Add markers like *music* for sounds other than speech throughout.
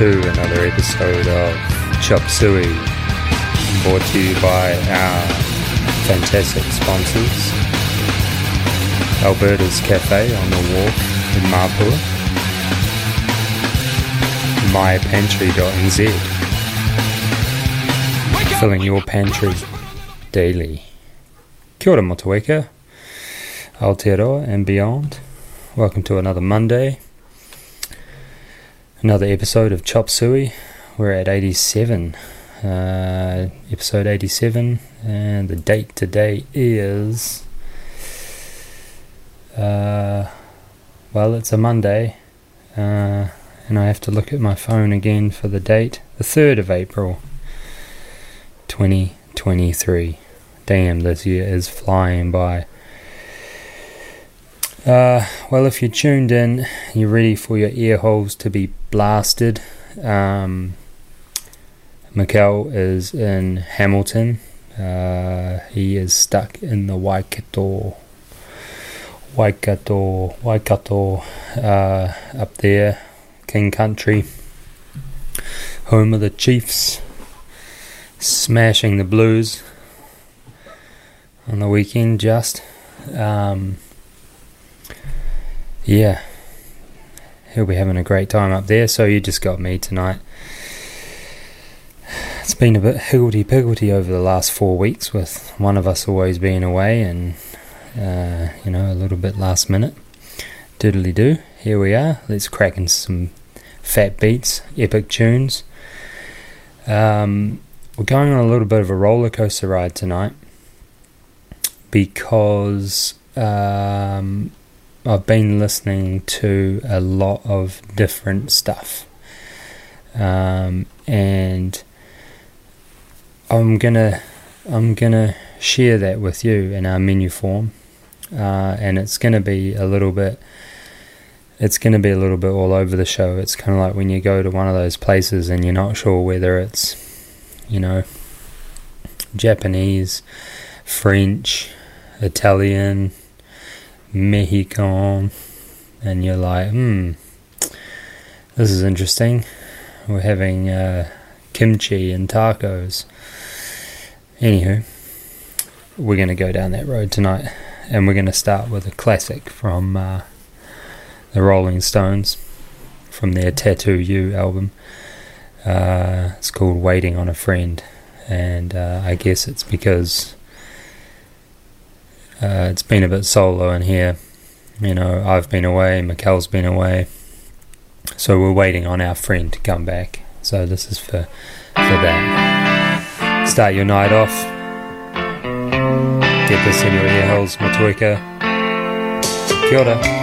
To another episode of Chop Suey, brought to you by our fantastic sponsors. Alberta's Cafe on the Wharf in Mapua, mypantry.nz, filling your pantry daily. Kia ora motueka, Aotearoa and beyond. Welcome to another Monday another episode of Chop Suey. We're at 87, uh, episode 87, and the date today is, uh, well, it's a Monday, uh, and I have to look at my phone again for the date, the 3rd of April, 2023. Damn, this year is flying by. Uh, well, if you're tuned in, you're ready for your ear holes to be blasted. Um, Mikel is in Hamilton. Uh, he is stuck in the Waikato, Waikato, Waikato, uh, up there, King Country, home of the Chiefs, smashing the Blues on the weekend. Just, um, yeah, he'll be having a great time up there. So you just got me tonight. It's been a bit higgledy piggledy over the last four weeks, with one of us always being away, and uh, you know a little bit last minute. Diddly do. Here we are. Let's crack in some fat beats, epic tunes. Um, we're going on a little bit of a roller coaster ride tonight because um, I've been listening to a lot of different stuff, um, and I'm gonna I'm gonna share that with you in our menu form, uh, and it's gonna be a little bit. It's to be a little bit all over the show. It's kind of like when you go to one of those places and you're not sure whether it's, you know, Japanese, French, Italian, Mexican, and you're like, hmm, this is interesting. We're having uh, kimchi and tacos. Anywho, we're going to go down that road tonight, and we're going to start with a classic from uh, the Rolling Stones from their Tattoo You album. Uh, it's called Waiting on a Friend, and uh, I guess it's because uh, it's been a bit solo in here. You know, I've been away, Mikel's been away, so we're waiting on our friend to come back. So this is for for that. Start your night off. Get this in your ear holes, Motueka. Kia ora.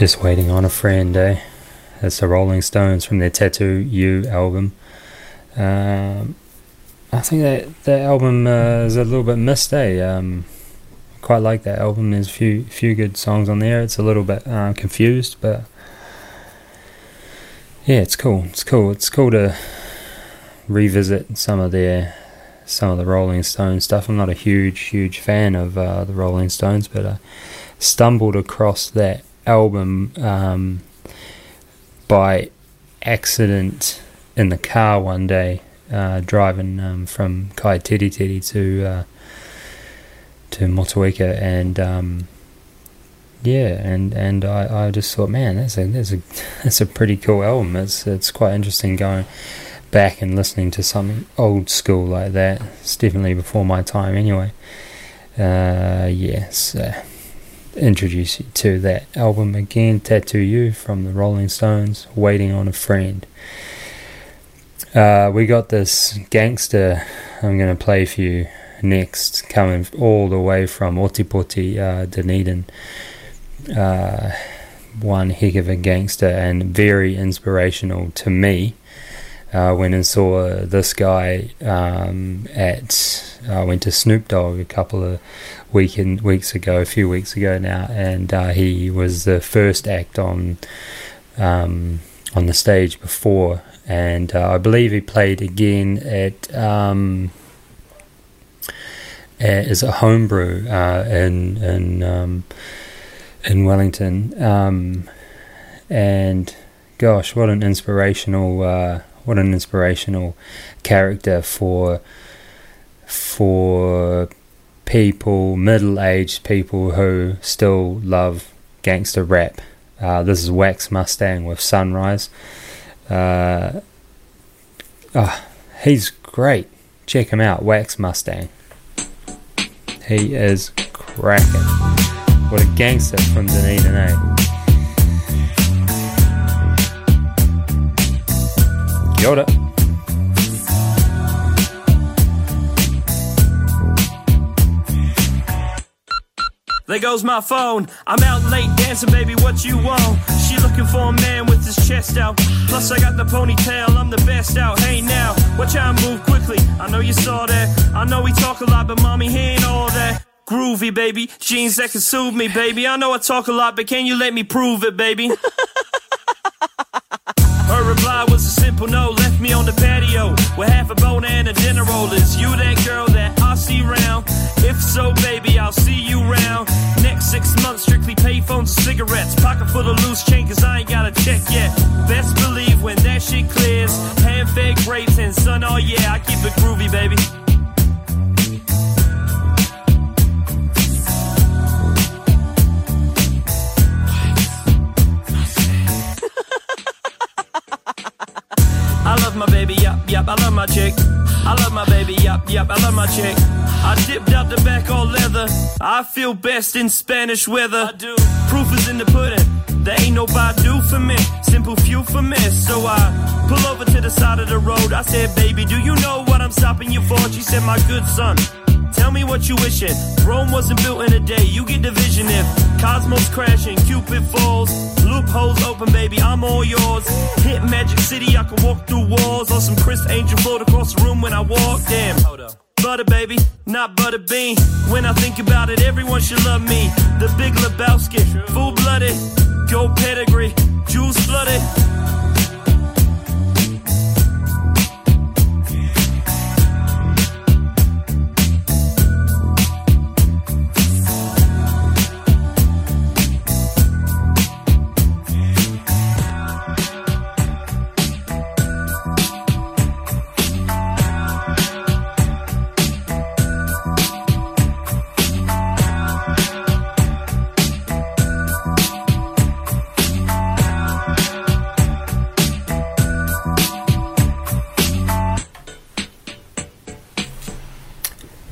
Just waiting on a friend, eh? That's the Rolling Stones from their Tattoo You album. Um, I think that that album uh, is a little bit missed, eh? Um, quite like that album. There's a few few good songs on there. It's a little bit uh, confused, but yeah, it's cool. It's cool. It's cool to revisit some of their some of the Rolling Stones stuff. I'm not a huge huge fan of uh, the Rolling Stones, but I stumbled across that album um, by accident in the car one day, uh, driving um, from Kaiteriteri to uh, to Motueka, and um, yeah, and and I, I just thought, man, that's a that's a *laughs* that's a pretty cool album. It's it's quite interesting going back and listening to something old school like that. It's definitely before my time, anyway. Uh, yes, uh, introduce you to that album again, Tattoo You from the Rolling Stones, Waiting on a Friend. Uh, we got this gangster I'm going to play for you next, coming all the way from Ōtepoti, uh, Dunedin. Uh, one heck of a gangster and very inspirational to me. Uh, went and saw this guy um, at I went to Snoop Dogg a couple of weekend weeks ago, a few weeks ago now, and uh, he was the first act on um, on the stage before, and uh, I believe he played again at um, as a homebrew uh, in in um, in Wellington, um, and gosh, what an inspirational uh, what an inspirational character for for people, middle-aged people who still love gangster rap. Uh, this is Wax Mustang with Sunrise. Uh, oh, he's great. Check him out, Wax Mustang. He is cracking. What a gangster from Dunedin, eh? Yoda. There goes my phone. I'm out late dancing, baby. What you want? She looking for a man with his chest out. Plus, I got the ponytail. I'm the best out. Hey now, watch out, move quickly. I know you saw that. I know we talk a lot, but mommy, he ain't all that. Groovy, baby. Jeans that can soothe me, baby. I know I talk a lot, but can you let me prove it, baby? *laughs* Her reply was a simple no, left me on the patio with half a bone and a dinner roll. Is you that girl that I see round? If so, baby, I'll see you round. Next six months, strictly payphones and cigarettes. Pocket full of loose change, cause I ain't got a check yet. Best believe when that shit clears, hand fed grapes and sun, oh yeah, I keep it groovy, baby. My chick. I love my baby, yup, yup, I love my chick. I dipped out the back all leather. I feel best in Spanish weather. I do. Proof is in the pudding. There ain't no Badu for me. Simple few for me. So I pull over to the side of the road. I said, baby, do you know what I'm stopping you for? She said, my good son. Tell me what you wishing. Rome wasn't built in a day. You get the vision if Cosmos crashing, Cupid falls, loopholes open, baby. I'm all yours. Hit Magic City, I can walk through walls. On some Criss Angel float across the room when I walk. Damn. Hold up. Butter baby, not butter bean. When I think about it, everyone should love me. The big Lebowski, full blooded, gold pedigree, jewels flooded.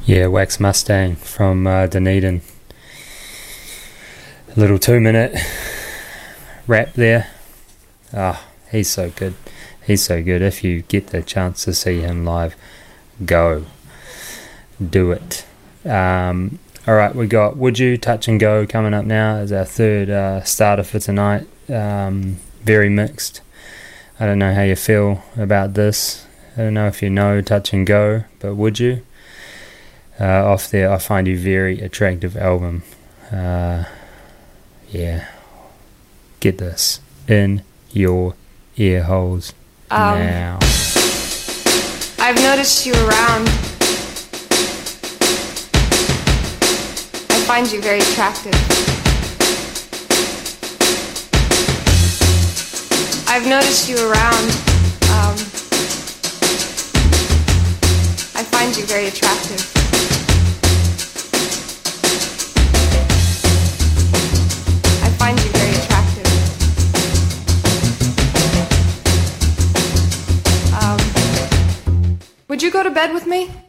Yeah, Wax Mustang from uh, Dunedin. A little two minute rap there. Ah, he's so good. He's so good. If you get the chance to see him live, go. Do it. Um, all right, we got Would You Touch and Go coming up now as our third uh, starter for tonight. Um, very mixed. I don't know how you feel about this. I don't know if you know Touch and Go, but would you? Uh, off there, I find you very attractive album. Uh, yeah, get this in your ear holes Um, now. I've noticed you around. I find you very attractive. I've noticed you around. Um, I find you very attractive. Would you go to bed with me?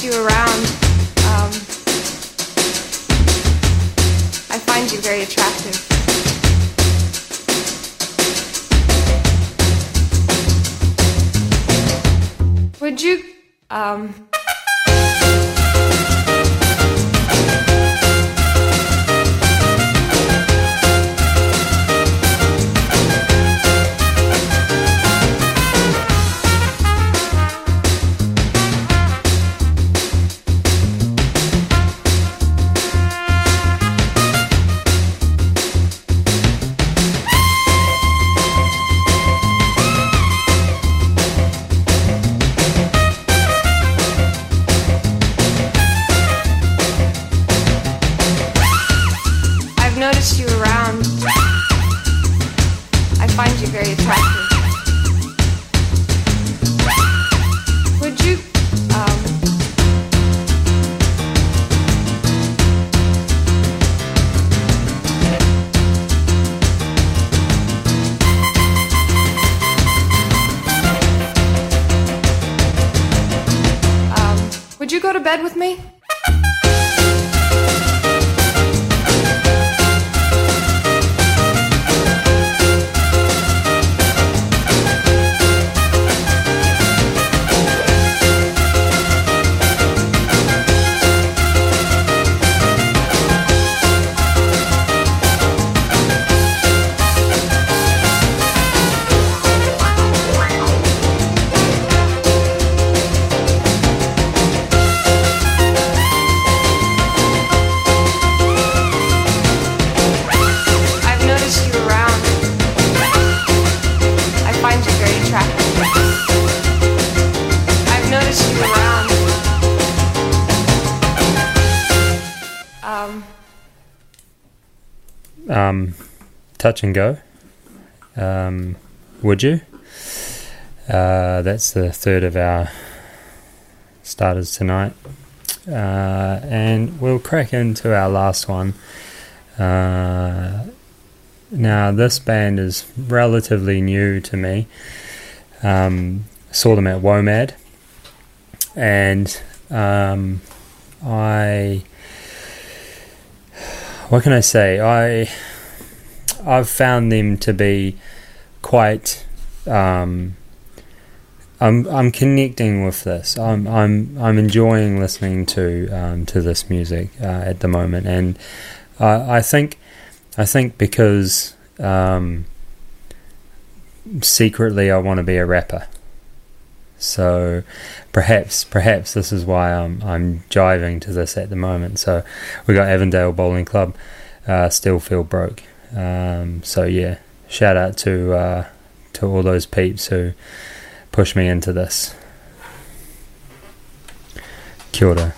You around. Um, I find you very attractive. Would you, um, and go. Um, would you? Uh, that's the third of our starters tonight. Uh, and we'll crack into our last one. Uh, now, this band is relatively new to me. Um, saw them at WOMAD, and um, I. What can I say? I I've found them to be quite. Um, I'm I'm connecting with this. I'm I'm I'm enjoying listening to um, to this music uh, at the moment, and I I think I think because um, secretly I want to be a rapper. So perhaps perhaps this is why I'm I'm jiving to this at the moment. So we got Avondale Bowling Club, uh, still feel broke. Um, so yeah, shout out to uh, to all those peeps who pushed me into this. Kia ora.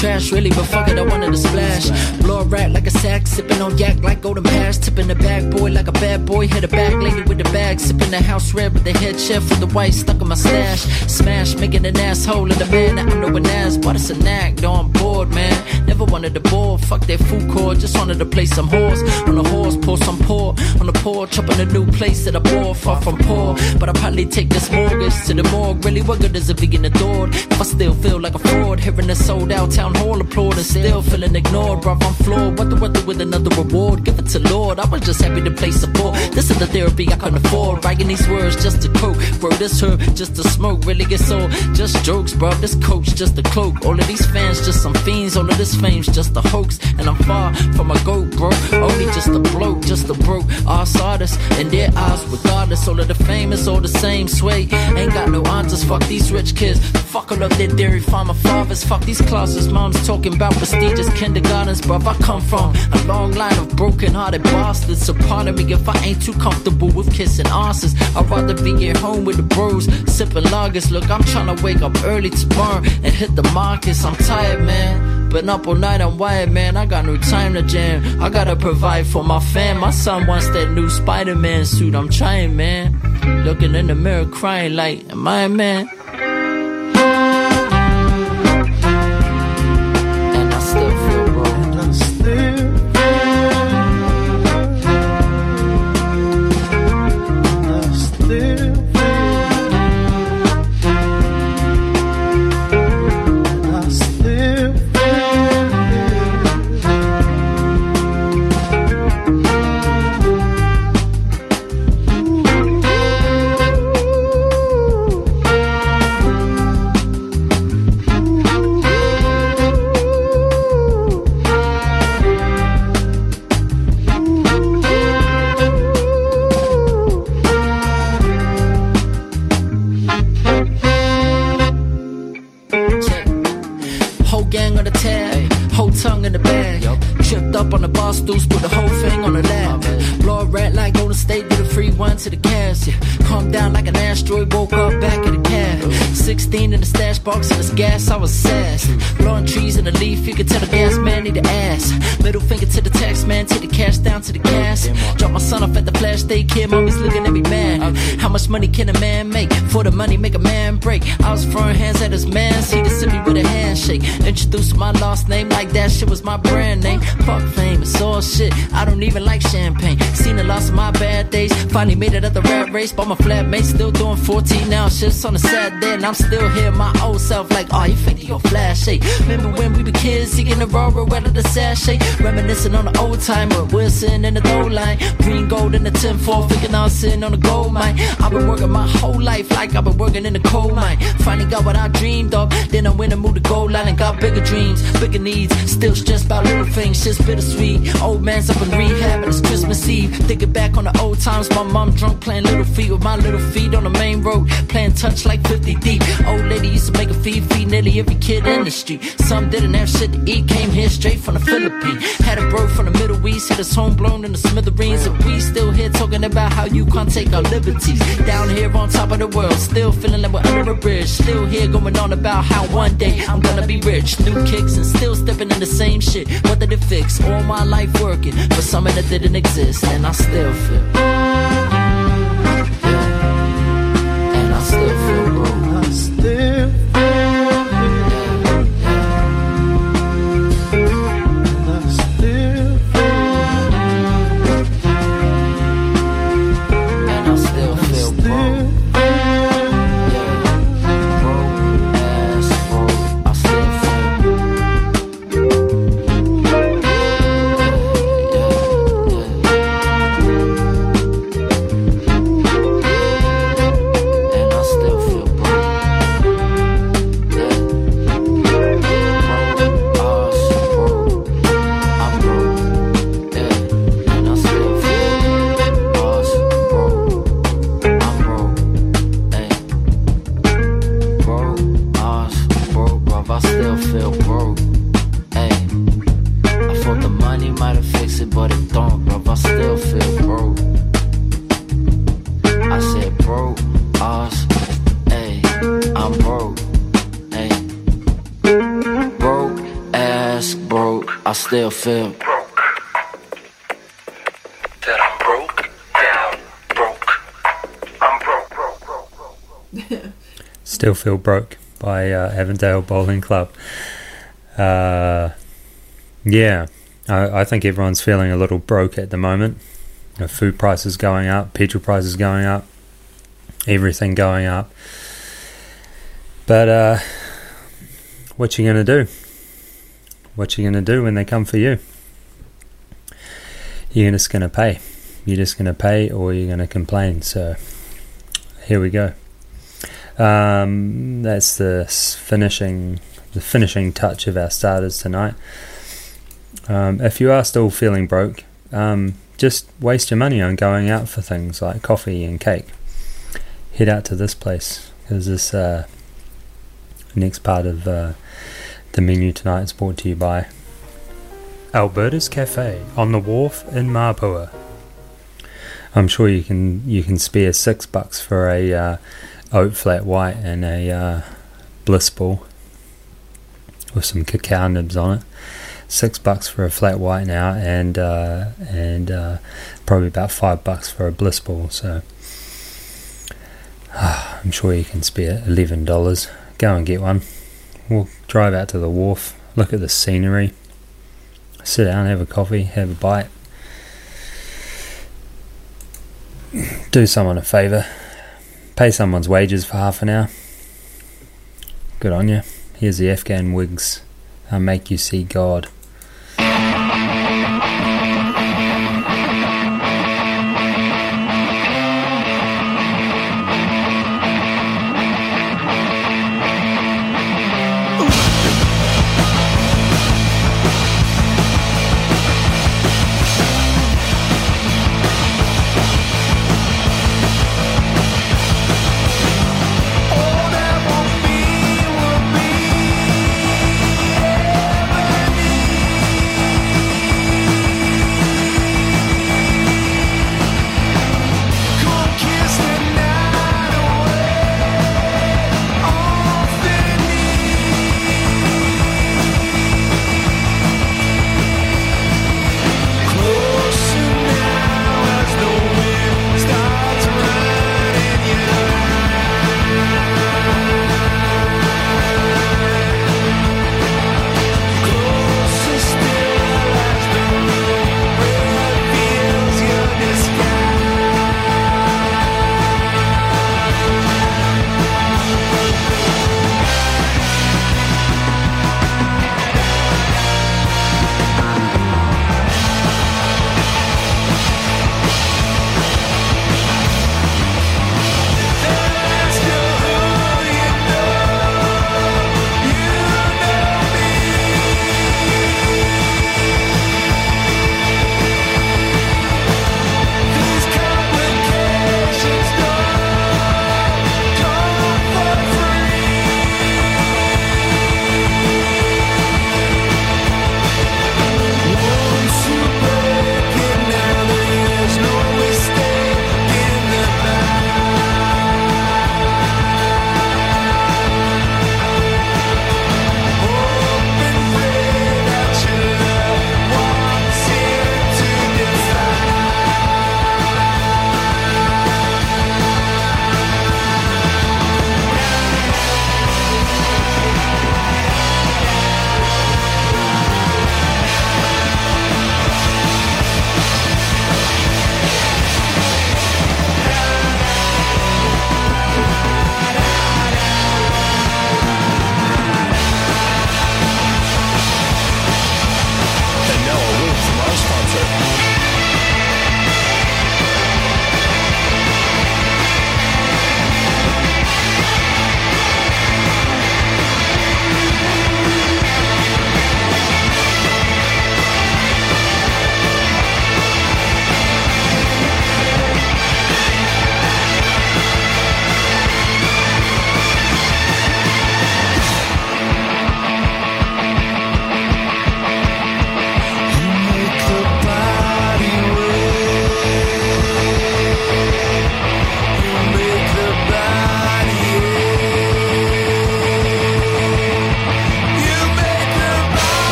Trash, really, but fuck it, I wanted to splash. Blow a rat like a sack, sipping on yak like golden pass. Tipping the bag boy like a bad boy. Hit a bag lady with the bag. Sipping the house red with the head chef with the white stuck in my stash. Smash, making an asshole of the man that I know an ass. But it's a knack, though I'm bored, man. Never wanted to bore, fuck that food court. Just wanted to play some horse. On a horse, pour some pour. On the porch, up in a new place that I bought, far from poor. But I probably take this mortgage to the morgue. Really, what good is it being adored? If I still feel like a fraud, hearing the sold out town hall applaud and still feeling ignored, bruv, I'm floored. What the weather with another reward? Give it to Lord. I was just happy to play support. This is the therapy I couldn't afford. Writing these words just to cope. Bro, this herb just to smoke. Really get so just jokes, bro. This coach just a cloak. All of these fans just some fiends. All of this fame's just a hoax. And I'm far from a goat, bro. Only just a bloke, just a broke ass artist. In their eyes, regardless, all of the fame is all the same. Sway, ain't got no answers. Fuck these rich kids. Fuck all of their dairy farmer fathers. Fuck these classes. Moms talking about prestigious kindergartens, bruv. I come from a long line of broken hearted bastards. So pardon me if I ain't too comfortable with kissing asses. I'd rather be at home with the bros, sipping lagers. Look, I'm trying to wake up early tomorrow and hit the markets. I'm tired, man. Been up all night, I'm wired, man. I got no time to jam. I gotta provide for my fam. My son wants that new Spider Man suit. I'm trying, man. Looking in the mirror, crying like, Am I a man? In box, and this gas, I was sass. Blowing trees in the leaf, you could tell the gas man need the ass. Middle finger to the tax man, take the cash down to the gas. Drop my son off at the flash daycare, mommy's looking at me mad. How much money can a man make? For the money, make a man break. I was throwing hands at his man, he just hit me with a handshake. Introduced my last name like that shit was my brand name. Fuck fame, it's all shit. I don't even like champagne. Seen the loss of my bad days. Finally made it at the rat race, but my flatmate still doing 14 now. Shifts on a Saturday, and I'm still here, my old self. Like, oh, you think you're flash, hey. Remember when we were kids, seeking the rover, out of the sachet. Reminiscing on the old timer, Wilson in the goal line. Green gold in the 10 4, thinking I was sitting on the gold mine. I've been working my whole life I've been working in the coal mine. Finally got what I dreamed of, then I went and moved the goal line and got bigger dreams, bigger needs. Still stressed about little things, just bittersweet. Old man's up in rehab and it's Christmas Eve. Thinking back on the old times, my mom drunk playing little feet with my little feet on the main road, playing touch like 50 deep. Old lady used to make a fee feed nearly every kid in the street. Some didn't have shit to eat, came here straight from the Philippines. Had a bro from the Middle East, hit us home blown in the smithereens. And we still here talking about how you can't take our liberties. Down here on top of the world, still feeling like we're under a bridge. Still here going on about how one day I'm gonna be rich. New kicks and still stepping in the same shit. What did it fix? All my life working for something that didn't exist, and I still feel. Feel Broke by uh, Avondale Bowling Club. Uh, yeah, I, I think everyone's feeling a little broke at the moment. You know, food prices going up, petrol prices going up, everything going up. But uh, what you gonna do? What you gonna do when they come for you? You're just gonna pay. You're just gonna pay, or you're gonna complain. So here we go. Um, that's the finishing, the finishing touch of our starters tonight. Um, if you are still feeling broke, um, just waste your money on going out for things like coffee and cake. Head out to this place because this uh, next part of uh, the menu tonight is brought to you by Alberta's Cafe on the wharf in Mapua. I'm sure you can you can spare six bucks for a uh, oat flat white and a uh, bliss ball with some cacao nibs on it. Six bucks for a flat white now, and uh, and uh, probably about five bucks for a bliss ball. So *sighs* I'm sure you can spare eleven dollars. Go and get one. We'll drive out to the wharf, look at the scenery, sit down, have a coffee, have a bite. Do someone a favour, pay someone's wages for half an hour. Good on you. Here's the Afghan Whigs. I'll make you see God.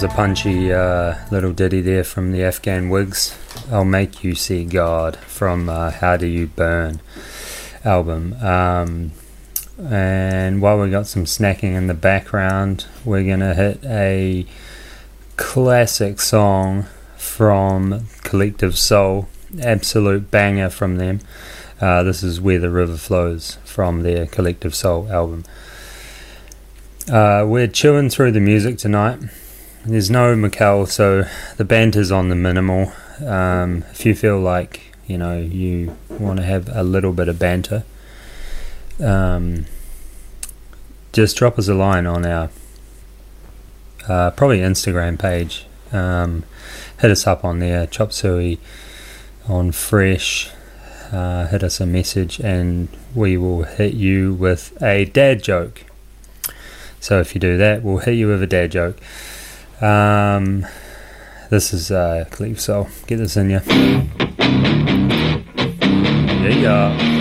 A punchy uh, little ditty there from the Afghan Whigs. I'll make you see God from uh, How Do You Burn album. Um, and while we got some snacking in the background, we're gonna hit a classic song from Collective Soul, absolute banger from them. Uh, this is Where the River Flows from their Collective Soul album. Uh, we're chewing through the music tonight. There's no Mikel, so the banter's on the minimal. Um, if you feel like you know you want to have a little bit of banter, um, just drop us a line on our uh, probably Instagram page. Um, hit us up on there, Chop Suey on Fresh. Uh, hit us a message, and we will hit you with a dad joke. So if you do that, we'll hit you with a dad joke. Um, this is uh, Cleve Soul. Get this in you. Yeah. where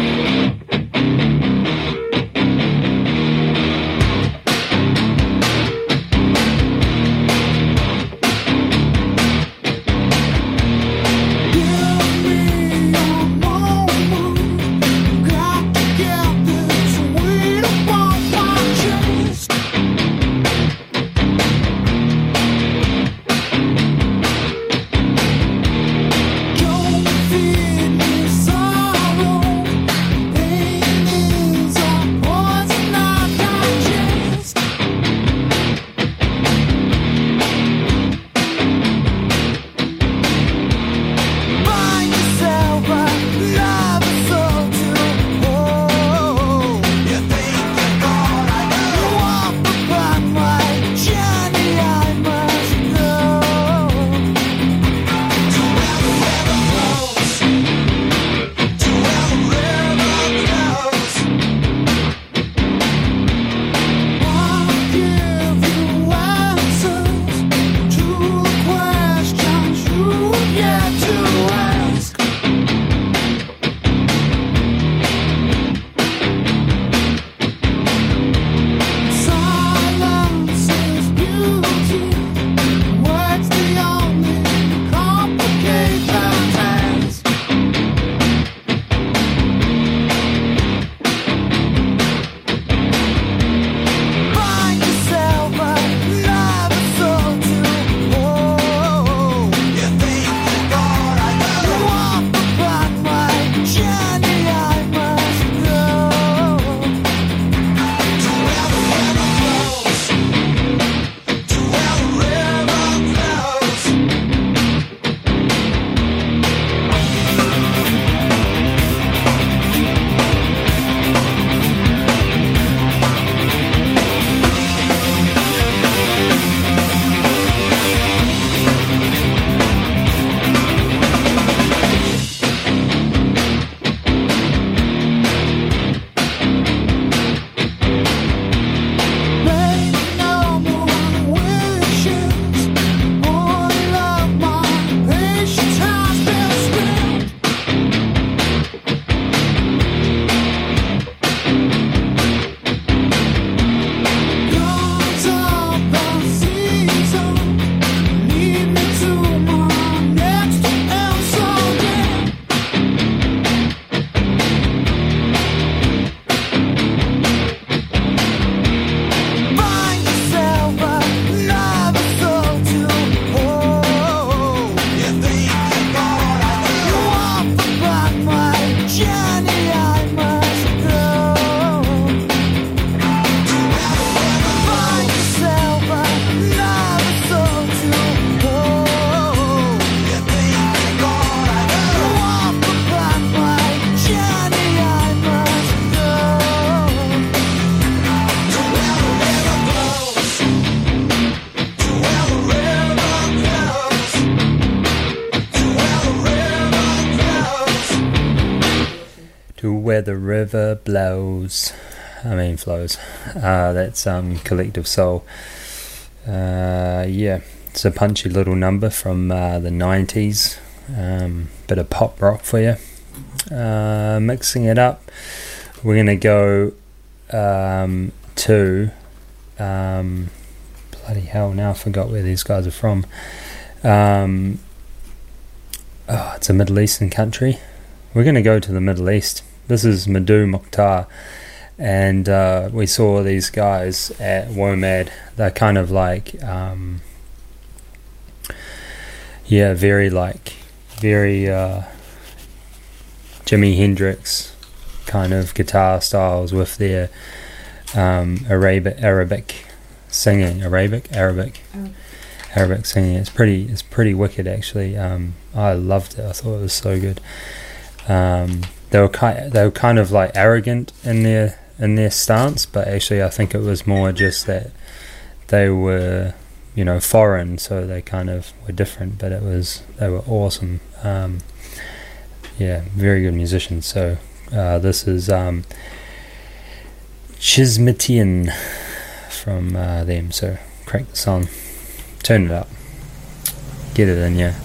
blows. I mean flows. Uh, that's um, Collective Soul. Uh, yeah, it's a punchy little number from uh, the '90s. Um, bit of pop rock for you. Uh, mixing it up, we're gonna go um, to um, bloody hell, now I forgot where these guys are from. Um, oh, it's a Middle Eastern country. We're to go to the Middle East. This is Mdou Moctar. And uh, we saw these guys at WOMAD. They're kind of like, um, yeah, very like, very uh, Jimi Hendrix kind of guitar styles with their um, Arabic, Arabic singing, Arabic, Arabic, Oh. Arabic singing. It's pretty, it's pretty wicked actually. Um, I loved it. I thought it was so good. Um, they were kind, they were kind of like arrogant in their in their stance, but actually I think it was more just that they were, you know, foreign, so they kind of were different. But it was they were awesome. Um, yeah, very good musicians. So uh, this is um, Chismiten from uh, them. So crank the song, turn it up, get it in, yeah.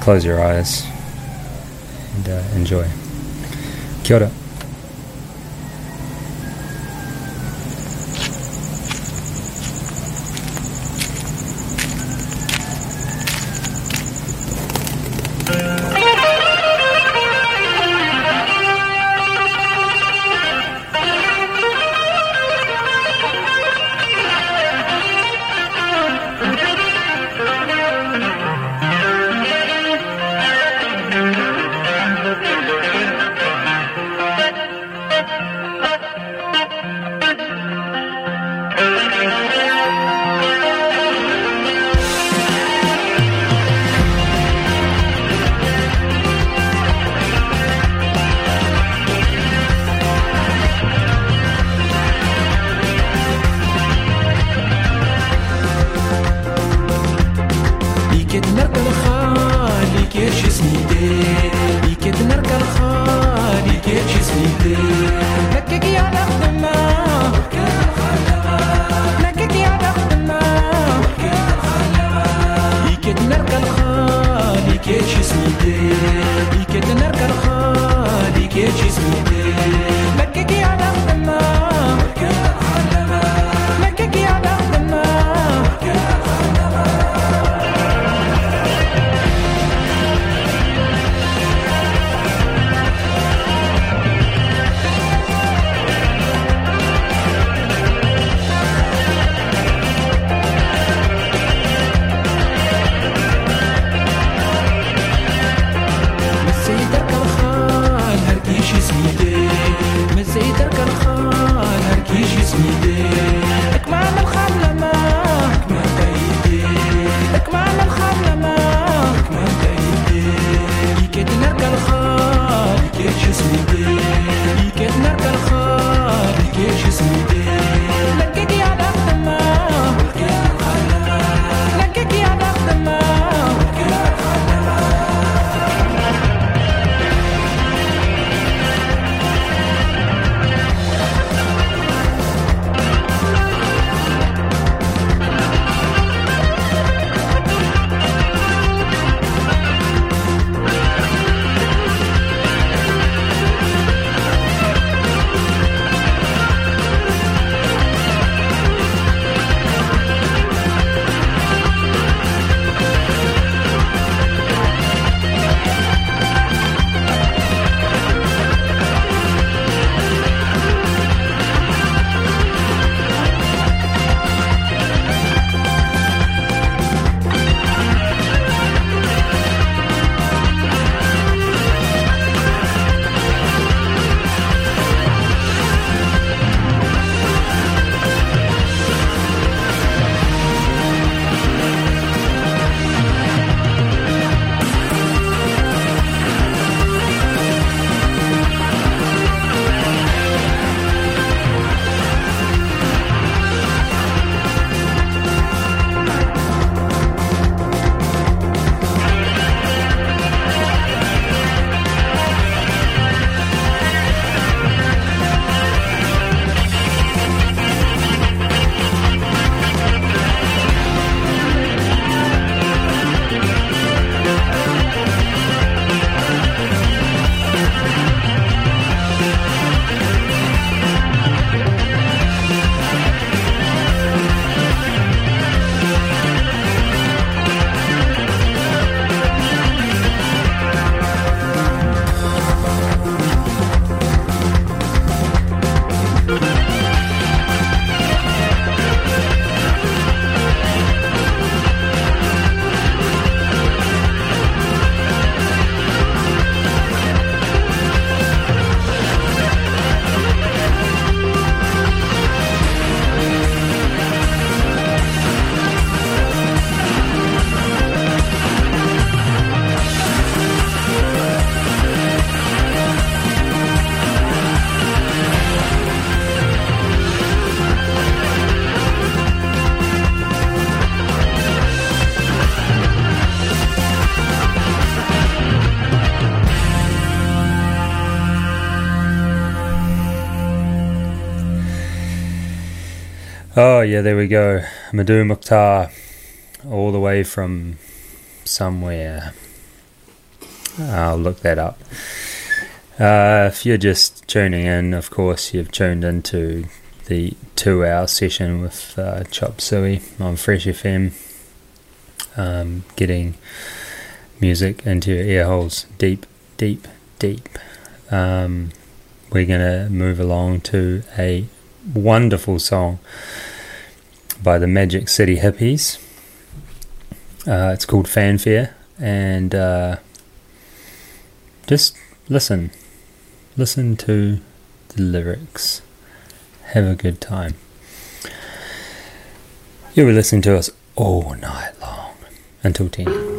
Close your eyes and uh, enjoy. Kia ora. Thank you. Oh, yeah, there we go. Mdou Moctar, all the way from somewhere. I'll look that up. Uh, if you're just tuning in, of course, you've tuned into the two hour session with uh, Chop Suey on Fresh FM, um, getting music into your ear holes deep, deep, deep. Um, we're going to move along to a wonderful song by the Magic City Hippies. Uh, it's called Fanfare, and uh, just listen. Listen to the lyrics. Have a good time. You'll be listening to us all night long until 10.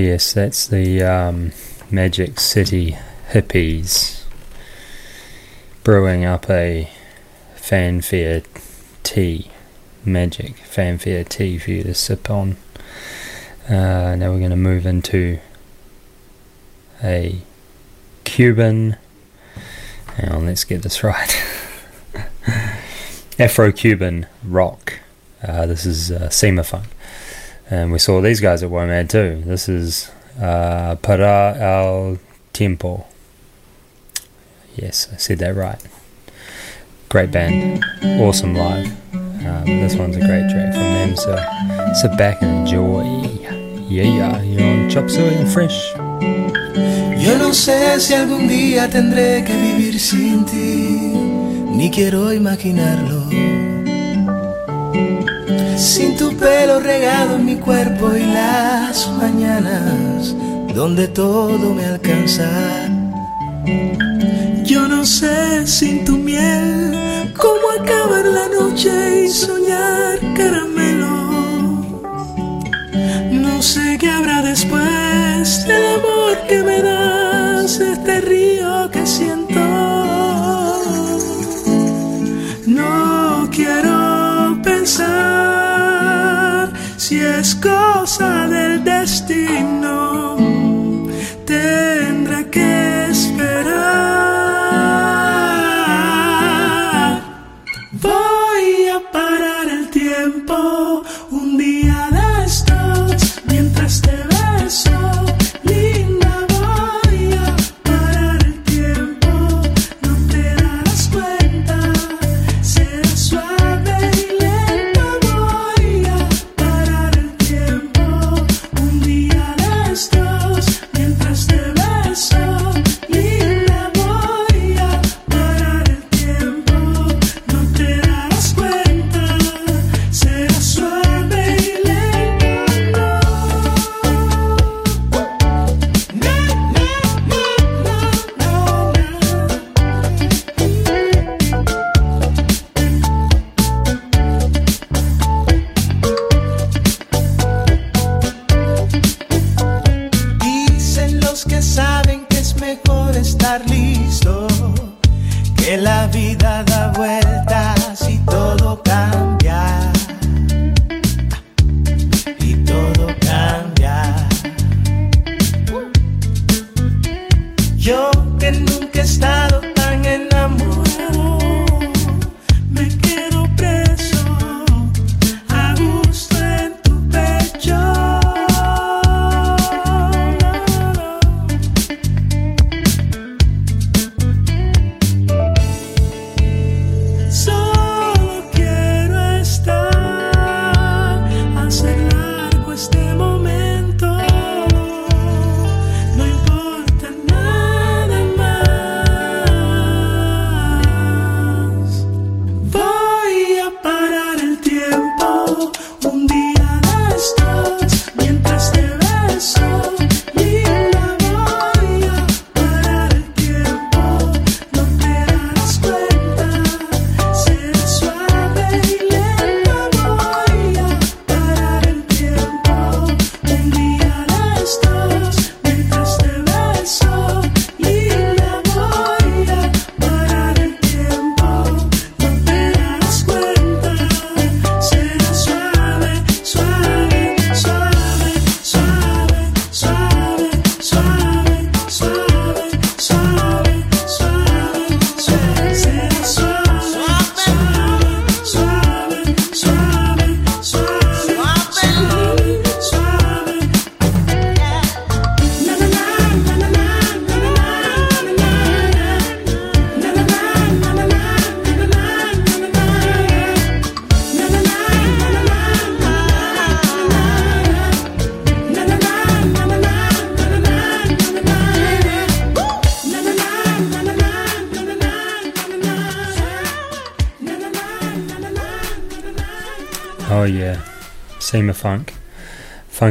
Yes, that's the um, Magic City hippies brewing up a fanfare tea, magic fanfare tea for you to sip on. Uh, now we're going to move into a Cuban. Hang on, let's get this *laughs* right. Afro Cuban rock. Uh, this is uh, Cimafunk. And we saw these guys at WOMAD too. This is uh, Para el Tiempo. Yes, I said that right. Great band. Awesome live. Um, this one's a great track from them, so sit back and enjoy. Yeah, yeah, you're on Chop Suey and Fresh. Yo no sé si algún día tendré que vivir sin ti, ni quiero imaginarlo. Sin tu pelo regado en mi cuerpo y las mañanas donde todo me alcanza. Yo no sé sin tu miel cómo acabar la noche y soñar caramelo. No sé qué habrá después del amor que me das, este río si es cosa del destino. Tendré que esperar.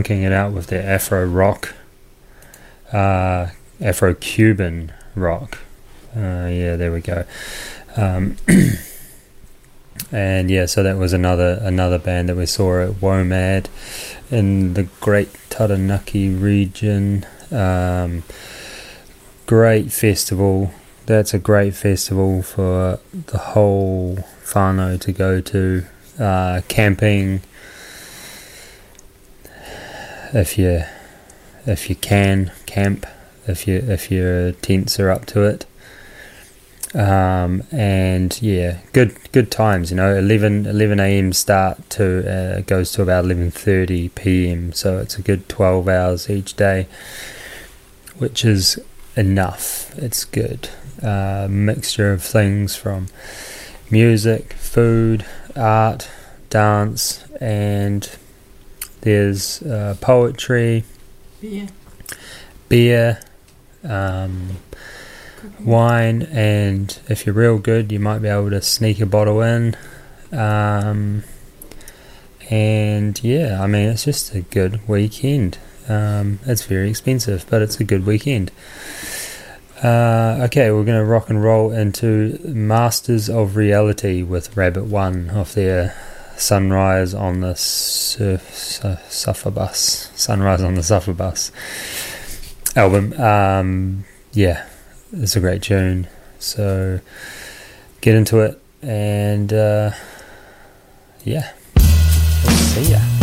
It out with their Afro rock, uh, Afro Cuban rock. Uh, yeah, there we go. Um, *clears throat* and yeah, so that was another another band that we saw at WOMAD in the Great Taranaki region. Um, great festival. That's a great festival for the whole whānau to go to. Uh, camping, if you if you can camp, if you if your tents are up to it. Um, and yeah, good good times. You know, 11, 11 a.m. start to uh, goes to about eleven thirty p.m. So it's a good twelve hours each day, which is enough. It's good. Uh, mixture of things from music, food, art, dance, and there's uh, poetry, Yeah. beer, um, wine, and if you're real good, you might be able to sneak a bottle in. Um, and yeah, I mean, it's just a good weekend. Um, it's very expensive, but it's a good weekend. Uh, okay, we're going to rock and roll into Masters of Reality with Rabbit One off their Sunrise on the surf, su- Suffer Bus. Sunrise on the Suffer Bus album. Um, yeah, it's a great tune. So get into it and uh, yeah, see ya.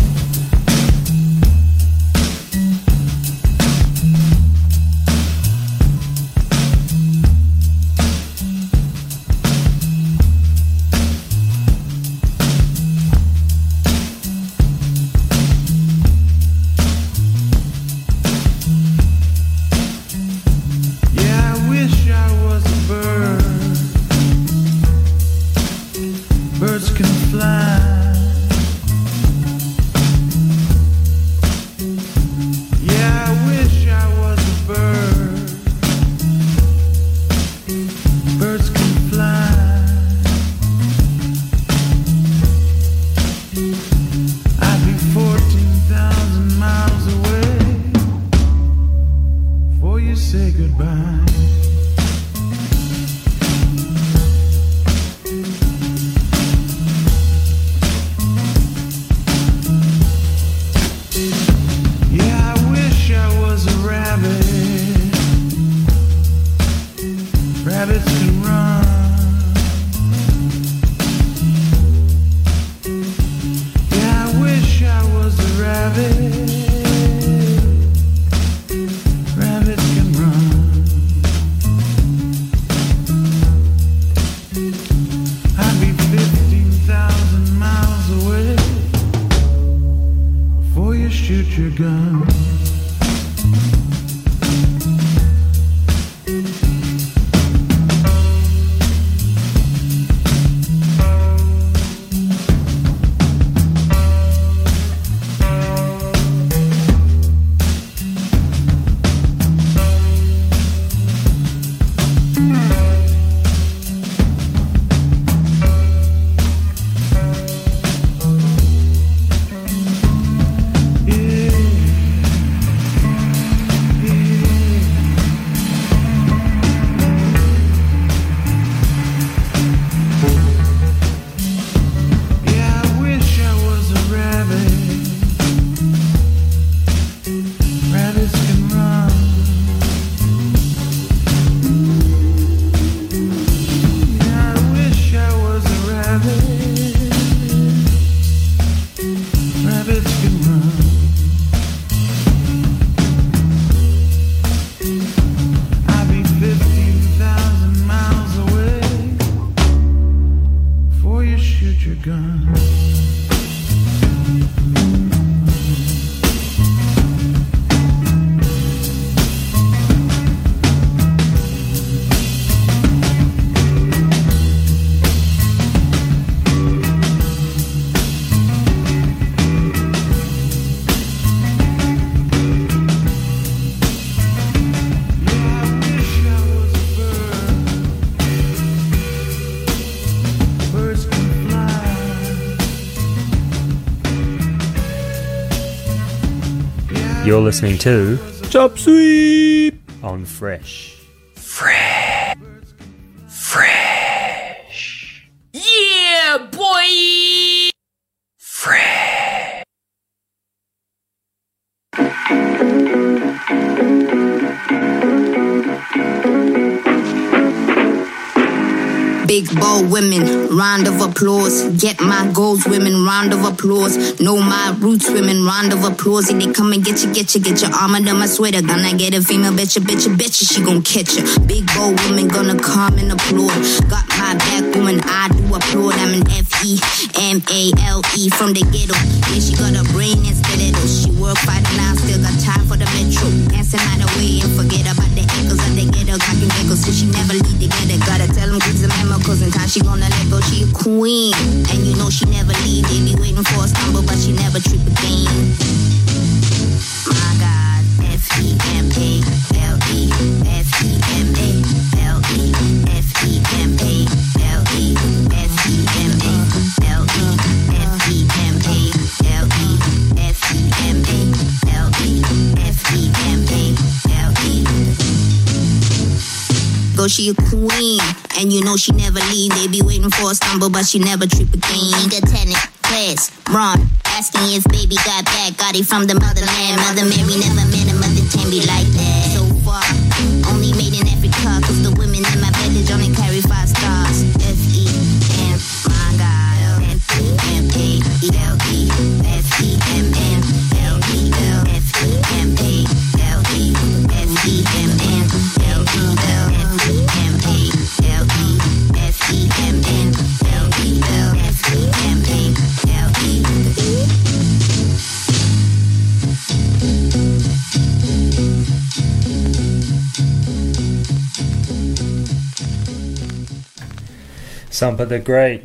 You're listening to Chop Suey on Fresh. Women, round of applause. Get my goals, women, round of applause. Know my roots, women, round of applause. If they come and get you, get you, get your arm under my sweater. Gonna get a female, betcha, betcha, betcha, she gon' catch ya. Big bold woman, gonna come and applaud. Got my back, woman, I do applaud. I'm an F E M A L E from the ghetto. Yeah, she got a brain and stiletto. She work fighting now, still got time for the metro. Dancing out the way and forget about the echoes of the ghetto. Cocking geckos, so she never leave together. Gotta tell them kids the memo, cause in time she gonna let go. She a queen, and you know she never leave. They be waiting for a stumble, but she never trip again. Go, she a queen, and you know she never leave. They be waiting for a stumble, but she never trip again. Nigga tenant, class, Ron, asking if baby got back. Got it from the motherland. Mother Mary never met a mother can be like that. Sampa the Great.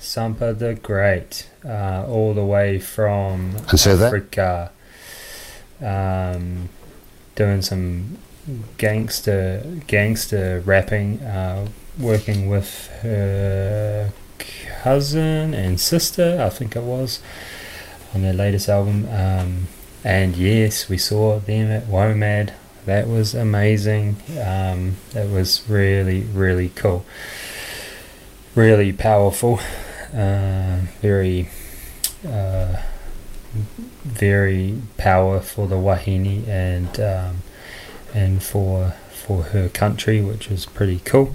Sampa the Great. Uh, all the way from And so that- Africa. Um, doing some gangster gangster rapping, uh, working with her cousin and sister, I think it was, on their latest album. Um, and yes, we saw them at WOMAD. That was amazing. Um, that was really, really cool. Really powerful. Uh, very, uh, very power for the Wahine and um, and for for her country, which is pretty cool.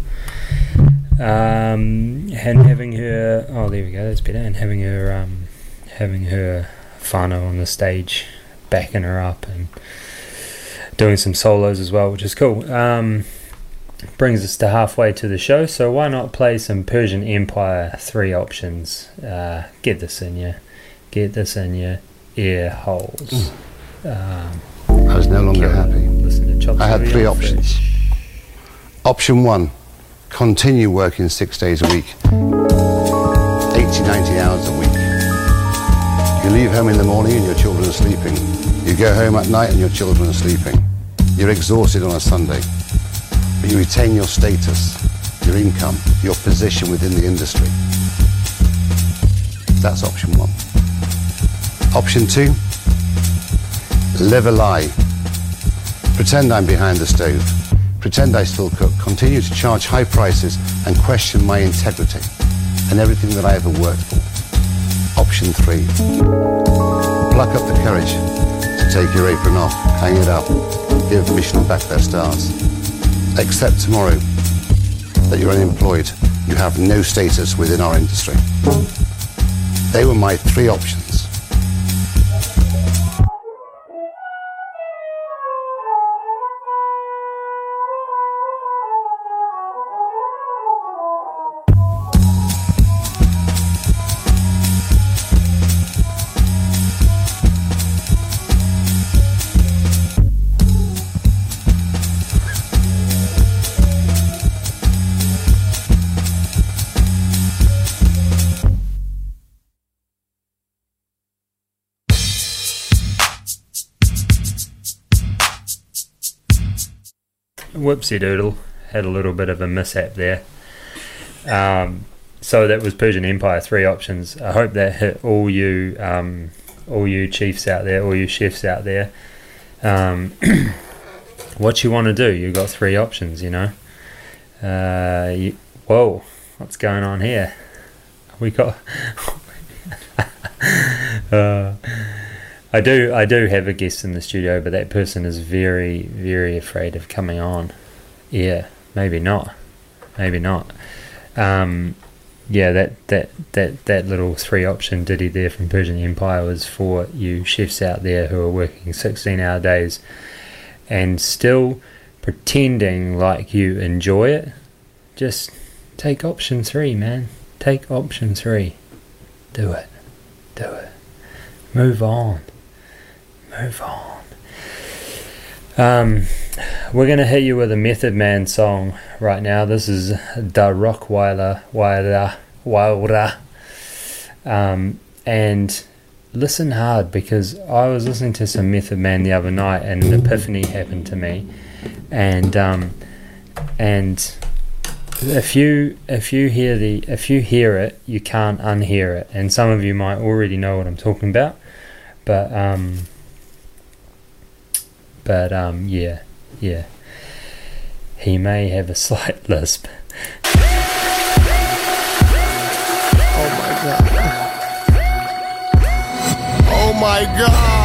Um, and having her, oh, there we go, that's better. And having her, um, having her whānau on the stage, backing her up and doing some solos as well, which is cool. Um, brings us to halfway to the show, so why not play some Persian Empire three options? Uh, get this in your, get this in your ear holes. Um, I was no longer happy. listen to Chop I had three options. Option one, continue working six days a week, 80, 90 hours a week. You leave home in the morning and your children are sleeping. You go home at night and your children are sleeping. You're exhausted on a Sunday, but you retain your status, your income, your position within the industry. That's option one. Option two, live a lie. Pretend I'm behind the stove. Pretend I still cook. Continue to charge high prices and question my integrity and everything that I ever worked for. Option three. Pluck up the courage to take your apron off, hang it up, give Michelin back their stars. Accept tomorrow that you're unemployed. You have no status within our industry. They were my three options. Whoopsie doodle. Had a little bit of a mishap there. Um, so that was Persian Empire. Three options. I hope that hit all you, um, all you chiefs out there, all you chefs out there. Um, *clears throat* what you want to do? You've got three options. You know. Uh, you, whoa, what's going on here? We got. *laughs* uh, I do I do have a guest in the studio, but that person is very very afraid of coming on. Yeah, maybe not, maybe not. um, yeah, that, that, that, that little three option ditty there from Persian Empire was for you chefs out there who are working 16 hour days and still pretending like you enjoy it. Just take option three, man. Take option three. Do it. Do it. Move on. Move on. Um, we're gonna hit you with a Method Man song right now. This is Da Rockwilder Wilder Wilder. Um, and listen hard because I was listening to some Method Man the other night and an epiphany happened to me. And um, and if you if you hear the if you hear it, you can't unhear it. And some of you might already know what I'm talking about. But um but um yeah, yeah. He may have a slight *laughs* lisp. Oh my god. Oh my god.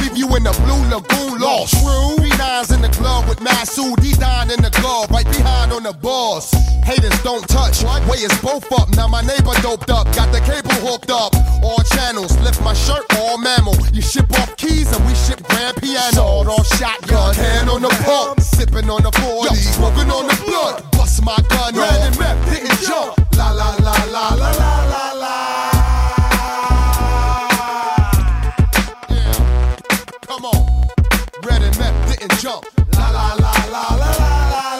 leave you in the blue lagoon lost. True. Three nines in the club with Masu, D nine in the glove, right behind on the boss. Haters don't touch, way is both up. Now my neighbor doped up, got the cable hooked up. All channels, lift my shirt, all mammal. You ship off keys and we ship grand piano. Sawed off shotgun, hand on the pump, sipping on the 40, smoking on the blood. Bust my gun, red and map, didn't jump. La la la la la la la. And jump. La la la la la la la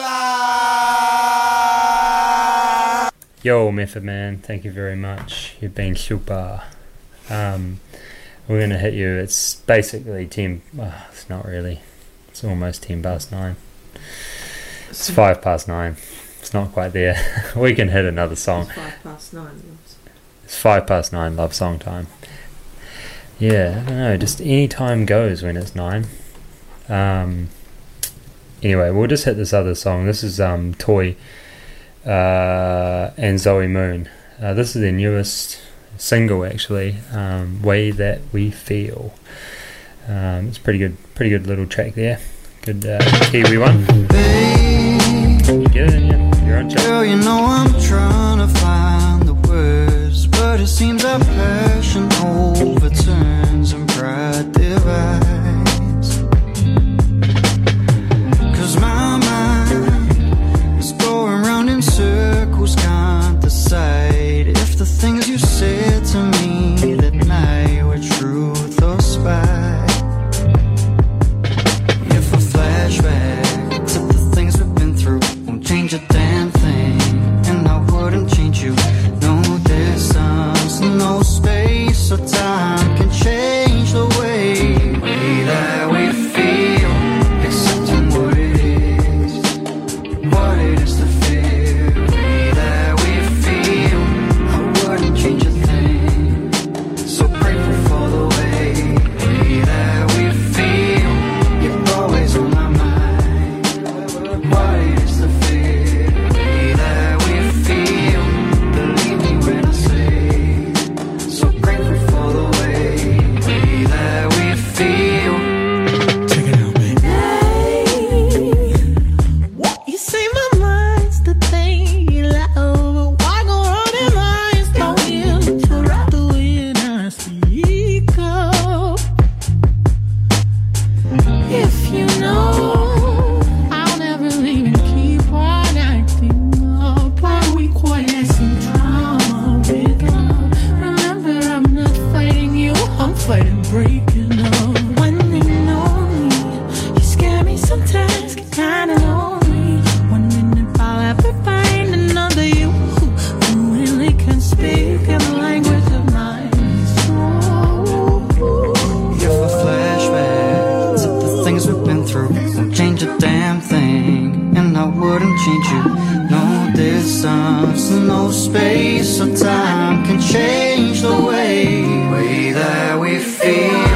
la. Yo, Method Man, thank you very much. You've been super. Um, we're gonna hit you. It's basically ten. Well, it's not really. It's almost ten past nine. It's five past nine. It's not quite there. *laughs* we can hit another song. Five past nine. It's five past nine. Love song time. Yeah, I don't know. Just any time goes when it's nine. Um. Anyway, we'll just hit this other song. This is um Toy uh, and Zoe Moon. Uh, this is their newest single, actually. Um, Way that we feel. Um, it's pretty good. Pretty good little track there. Good uh, Kiwi one. You get in you. You're on track. Girl, you know I'm trying to find the words, but it seems our passion overturns space or time renaissance. No space or time can change the way, way that we feel.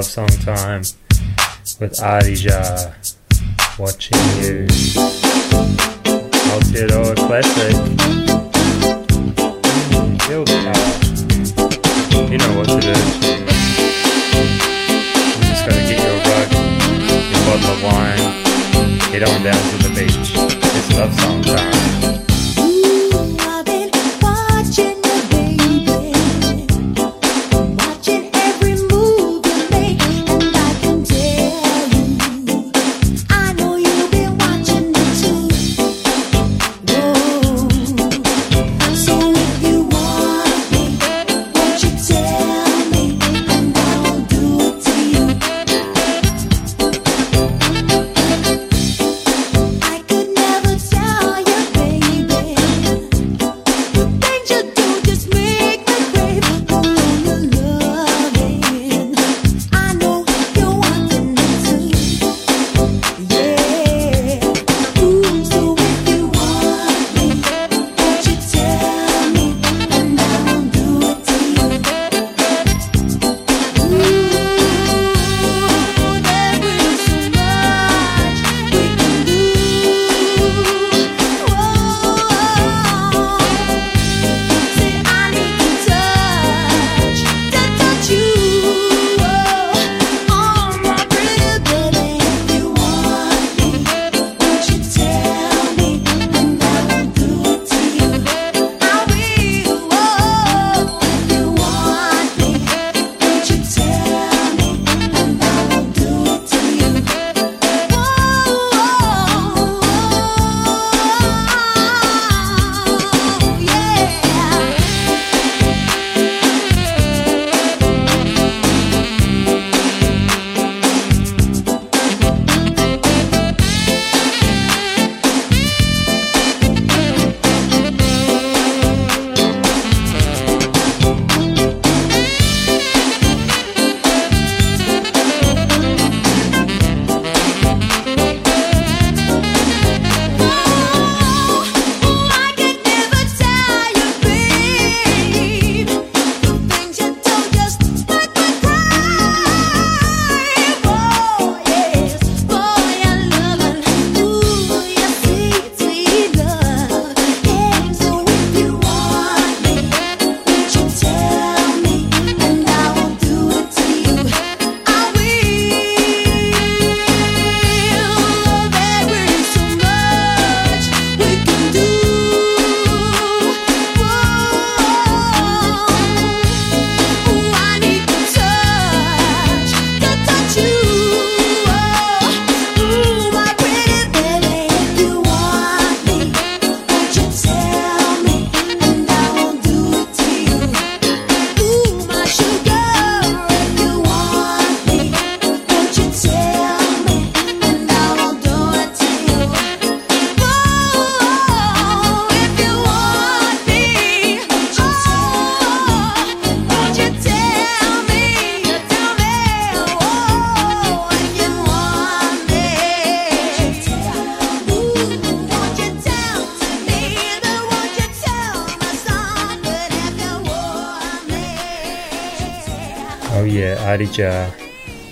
love song time with Adija watching you. Outdoor classic. Kill guitar. You know what to do. You just gotta get your rug, your bottle of wine, head on down to the beach. It's love song time.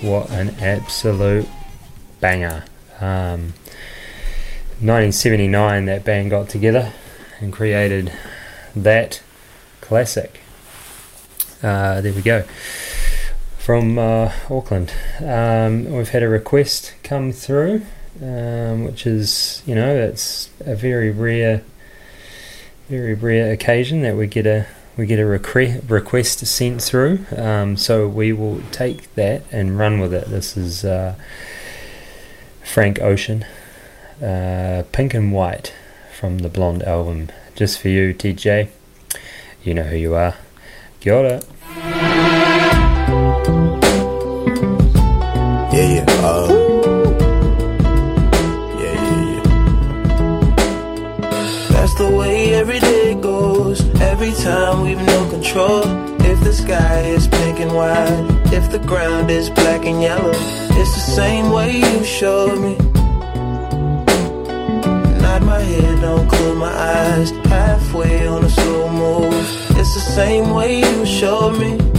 What an absolute banger. Um, 1979 that band got together and created that classic. Uh, there we go. From uh, Auckland. Um, we've had a request come through, um, which is, you know, it's a very rare, very rare occasion that we get a, we get a requ- request sent through. Um, so we will take that and run with it. This is uh, Frank Ocean, uh, Pink and White from the Blonde album. Just for you, TJ. You know who you are. Kia ora. Yeah, yeah. Uh, control. If the sky is pink and white, if the ground is black and yellow, it's the same way you showed me. Nod my head, don't close my eyes. Halfway on a slow move. It's the same way you showed me.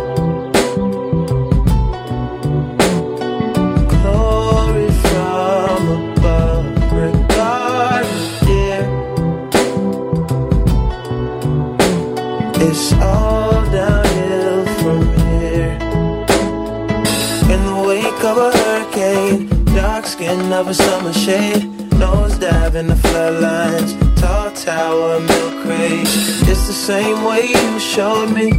Of a summer shade, nose dive in the floodlines, tall tower, milk crate. It's the same way you showed me.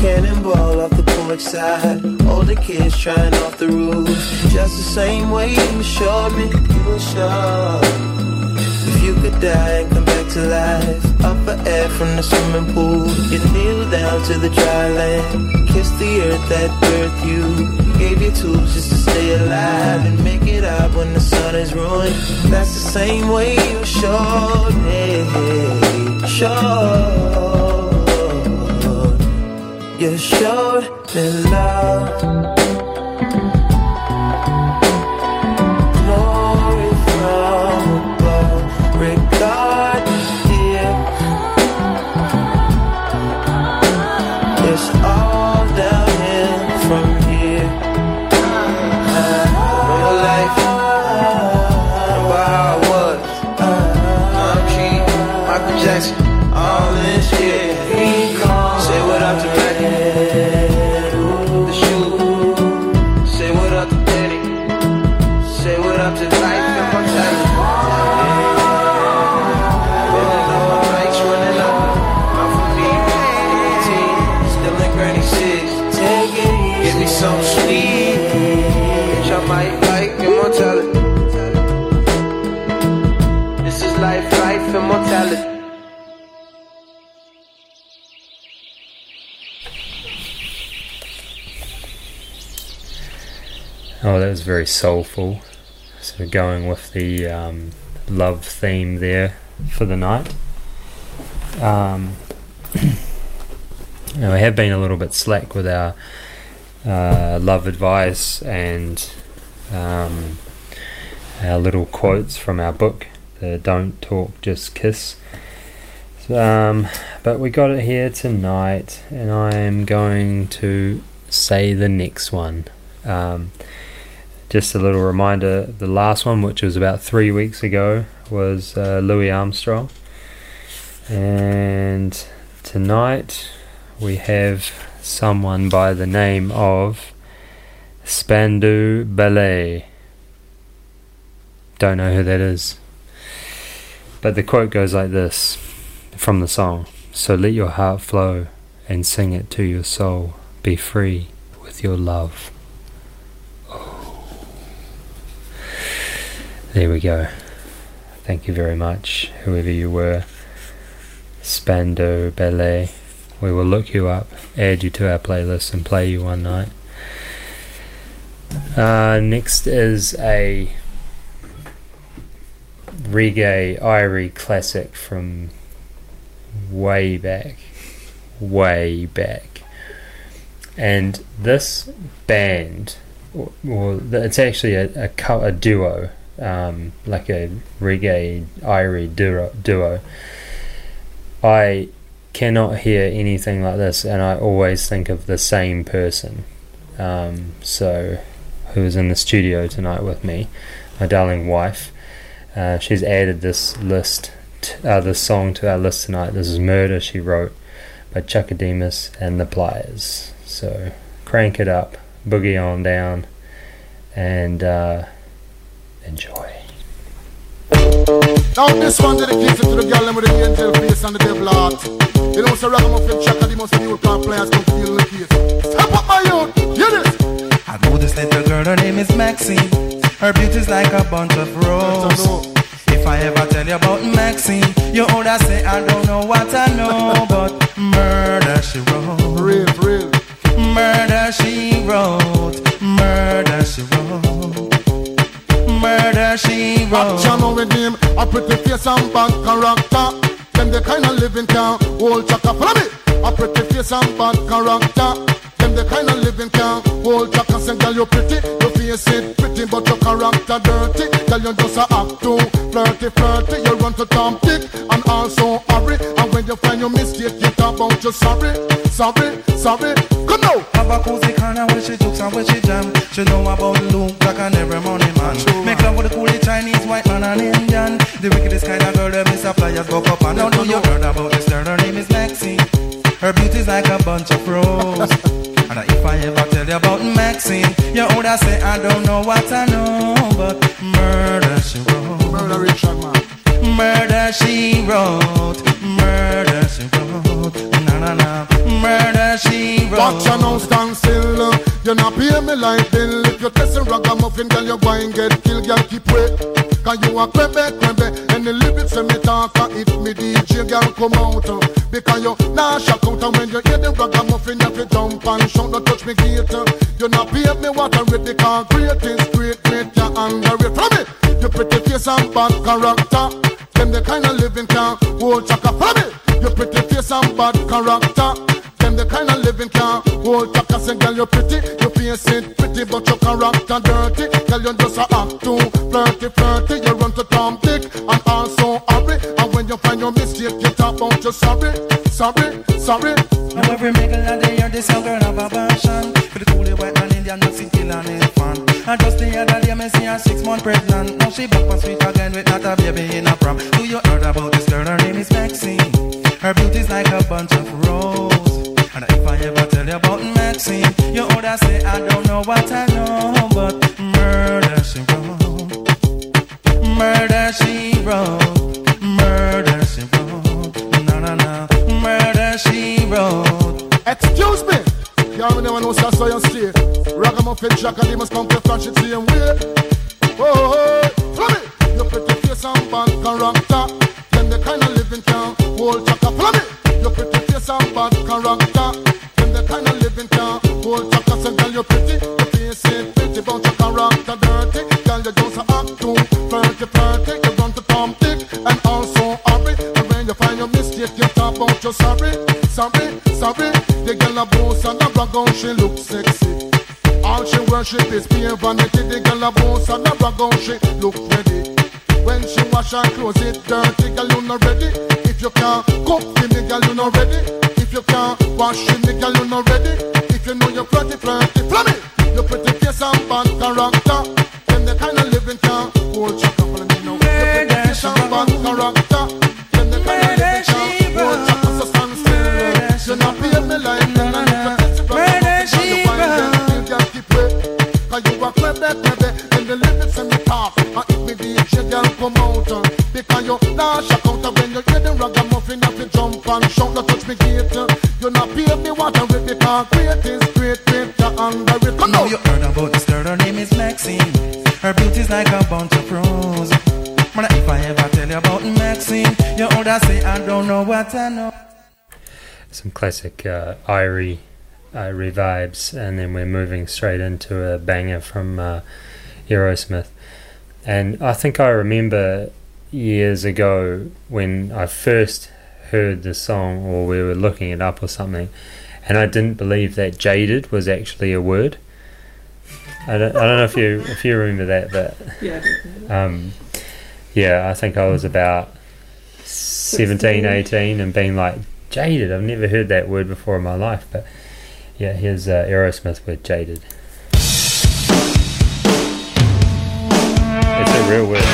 Cannonball off the porch side, older kids trying off the roof. Just the same way you showed me. You showed. If you could die and come back to life, up for air from the swimming pool, you kneel down to the dry land, kiss the earth that birthed you, gave you tools just to stay alive and make it out when the sun is ruined. That's the same way you showed me, showed. You showed me love. Very soulful. So going with the um, love theme there for the night. Um, *clears throat* now we have been a little bit slack with our uh, love advice and um, our little quotes from our book, the Don't Talk, Just Kiss. Um, but we got it here tonight, and I am going to say the next one. Um, just a little reminder the last one, which was about three weeks ago, was uh, Louis Armstrong. And tonight we have someone by the name of Spandau Ballet. Don't know who that is. But the quote goes like this from the song So let your heart flow and sing it to your soul. Be free with your love. There we go. Thank you very much, whoever you were. Spandau Ballet. We will look you up, add you to our playlist, and play you one night. Uh, next is a reggae Irie classic from way back, way back. And this band, well, it's actually a, a, a duo, um, like a reggae Irie duo. I cannot hear anything like this, and I always think of the same person. Um, so, who was in the studio tonight with me, my darling wife. Uh, she's added this list, t- uh, this song to our list tonight. This is Murder She Wrote by Chaka Demus and the Pliers. So, crank it up, boogie on down, and uh, enjoy. Now this one dedicated to the girl and with the angel face and the devil heart. You know, so ragamuffin chaka, the most new car players come feel the case. Step up my youth, hear this. I know this little girl, her name is Maxine. Her beauty's like a bunch of roses. If I ever tell you about Maxine, you older say I don't know what I know, *laughs* but murder she wrote. Real, real. Murder she wrote. Murder she wrote. Murder she wrote. Action him, a pretty face and bad character. Them the kind of living can hold chaka. Follow me. A pretty face and bad character. Them the kind of living can hold chaka. Say, girl, you pretty, your face it pretty, but your character dirty. Girl, you just a act too flirty, flirty. You run to Tom Dick and also hurry. And when you find your mistake, you talk about you sorry, sorry, sorry. Come now. Have a cozy corner where she jokes and where she jam. She know about Luke Black and every money man. Make love with the coolie Chinese, white man and Indian. The wickedest kind of girl that Miss Flyers go up and down. Know you heard about this girl? Her name is Maxine. Her beauty's like a bunch of roses. and if I ever tell you about Maxine, you older say I don't know what I know, but murder she wrote. Murder Richard man. Murder she wrote. Murder she wrote. Na na na. Murder she wrote. Watch you now stand still. You not pay me like bill. If you test a ragamuffin, girl, you go and get killed. Girl, keep wait. Cause you a crebe, crebe And the lyrics say me talk uh, If me DJ girl come out uh, Because you nah shock out And when you hear the ragamuffin You fi jump and shout Don't touch me gate uh. You not pay me I read The car great is great, great You underrate from me You pretty face and bad character Them the kind of living can't hold chaka from me You pretty face and bad character them the kind of living can hold back and say, girl, you're pretty, your face it pretty, but your character dirty. Girl, you just a act too flirty, flirty. You run to Tom Dick and also hurry. And when you find your mistake, you talk about you sorry, sorry, sorry. Now every middle of the year, this young girl have a passion For the coolie white man Indian, see kill an infant And just the other day, me see her six month pregnant Now she back on sweet again with not a baby in a prom Do you heard about this girl? Her name is Maxine Her beauty's like a bunch of roses and if I ever tell you about Maxine, you older say I don't know what I know, but murder she wrote, murder she wrote, murder she wrote, na na na, murder she wrote. Excuse me, y'all never know so so you see. Ragamuffin Jack and they must come to the same way. Oh, oh, oh. follow me. You pretty face and bad character. Then the kind of living can hold chaka. Follow me. You pretty face and bad character. Then the kind of living can hold chaka. So girl, you're pretty, your face ain't pretty, but your character dirty. Girl, you just act too flirty, flirty. You run to Tom Dick and also hurry. And when you find your mistake, you talk about your sorry, sorry, sorry. The girl a boss and a brag she look sexy. Worship is pure vanity. The girl a boss and a brag on, she look ready. When she wash her clothes, it dirty, girl, you not ready. If you can't cook for me, girl, you not ready. If you can't wash me, girl, you not ready. If you know you're flirty, flirty, flummy. You pretty face and bad character. Then the kind of living can hold you couple of me now. You pretty face and bad character. Then the kind of living can hold you so stand still. You're not me like that. And if Cause you a clever, clever. In the lyrics and the talk. And if me DJ girl come out. uh, Because you nah shock out. And when you hear the ragamuffin, you fi jump and shout. Don't touch me gate. uh. You not pay me what I rip. Because great is great, great. You under it. Come Now on. you heard about this girl, her name is Maxine. Her beauty's like a bunch of roses. Man, if I ever tell you about Maxine, you older say I don't know what I know. some classic uh, Irie, Irie vibes, and then we're moving straight into a banger from uh, Aerosmith. And I think I remember years ago when I first heard the song or we were looking it up or something, and I didn't believe that jaded was actually a word. I don't, I don't know if you if you remember that, but Yeah, I um, yeah, I think I was about 17, 18 and being like, jaded, I've never heard that word before in my life. But yeah, here's uh, Aerosmith with jaded. It's a real word.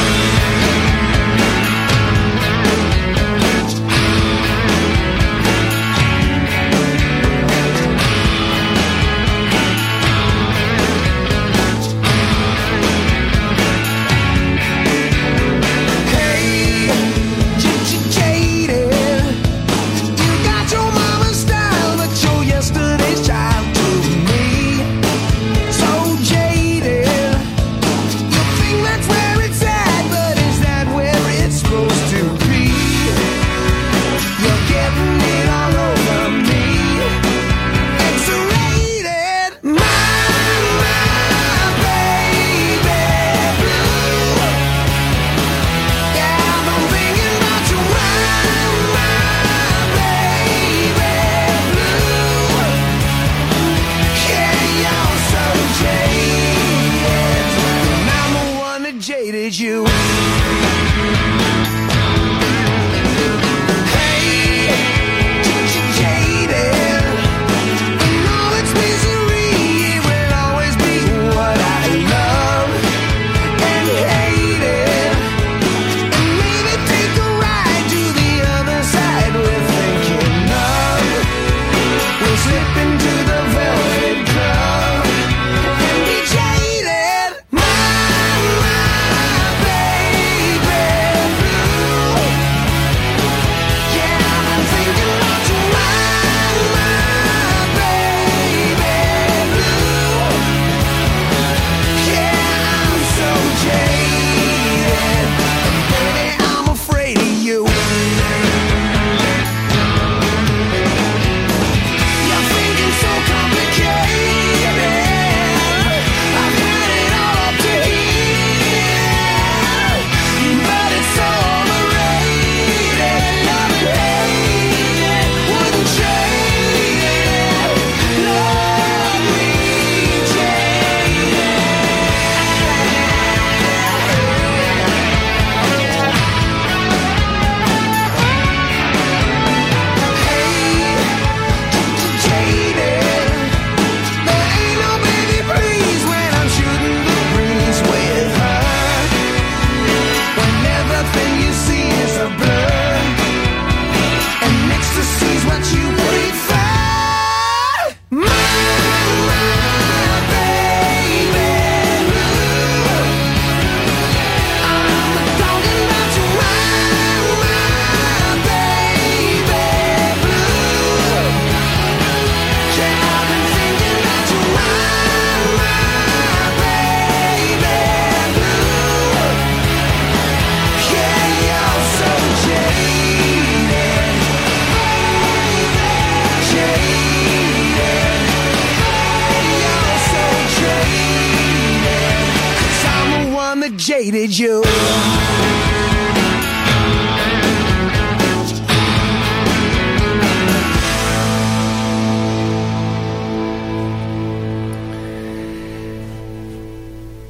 Jaded you.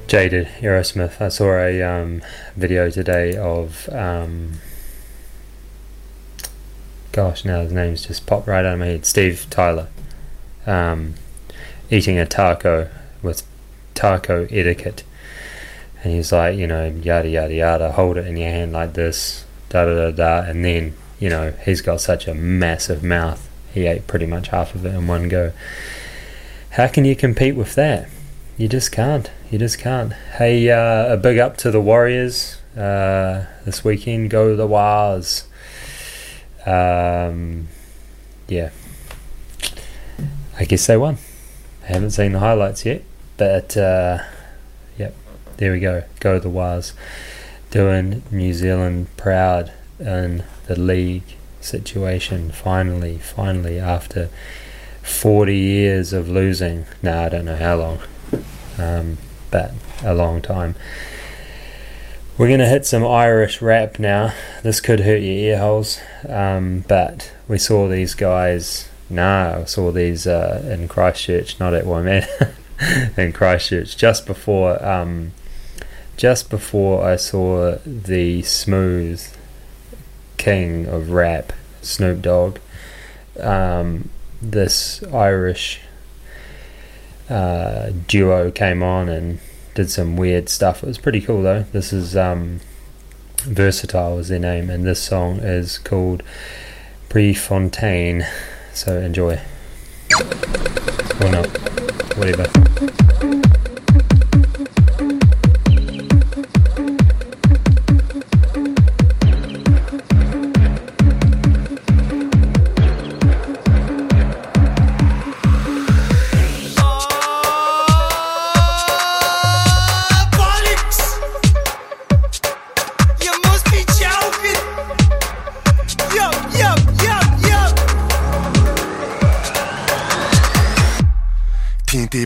Jaded Aerosmith. I saw a um, video today of um, gosh, now his name's just popped right out of my head. Steve Tyler um, eating a taco with taco etiquette, and he's like, you know, yada yada yada, hold it in your hand like this, da da da da, and then you know he's got such a massive mouth. He ate pretty much half of it in one go. How can you compete with that? You just can't. You just can't. Hey, uh, a big up to the Warriors uh, this weekend. Go the Wars. Um, yeah. I guess they won. I haven't seen the highlights yet, but uh, there we go. Go the Wars. Doing New Zealand proud in the league situation. Finally, finally, after 40 years of losing. Nah, I don't know how long um, but a long time. We're going to hit some Irish rap now. This could hurt your ear holes, um, but we saw these guys. No, I saw these uh, in Christchurch, not at Waimea, *laughs* in Christchurch, just before, um, just before I saw the smooth king of rap, Snoop Dogg. Um, this Irish uh, duo came on and did some weird stuff. It was pretty cool though. This is um, Versatile is their name, and this song is called Prefontaine. So enjoy. Or not. Whatever.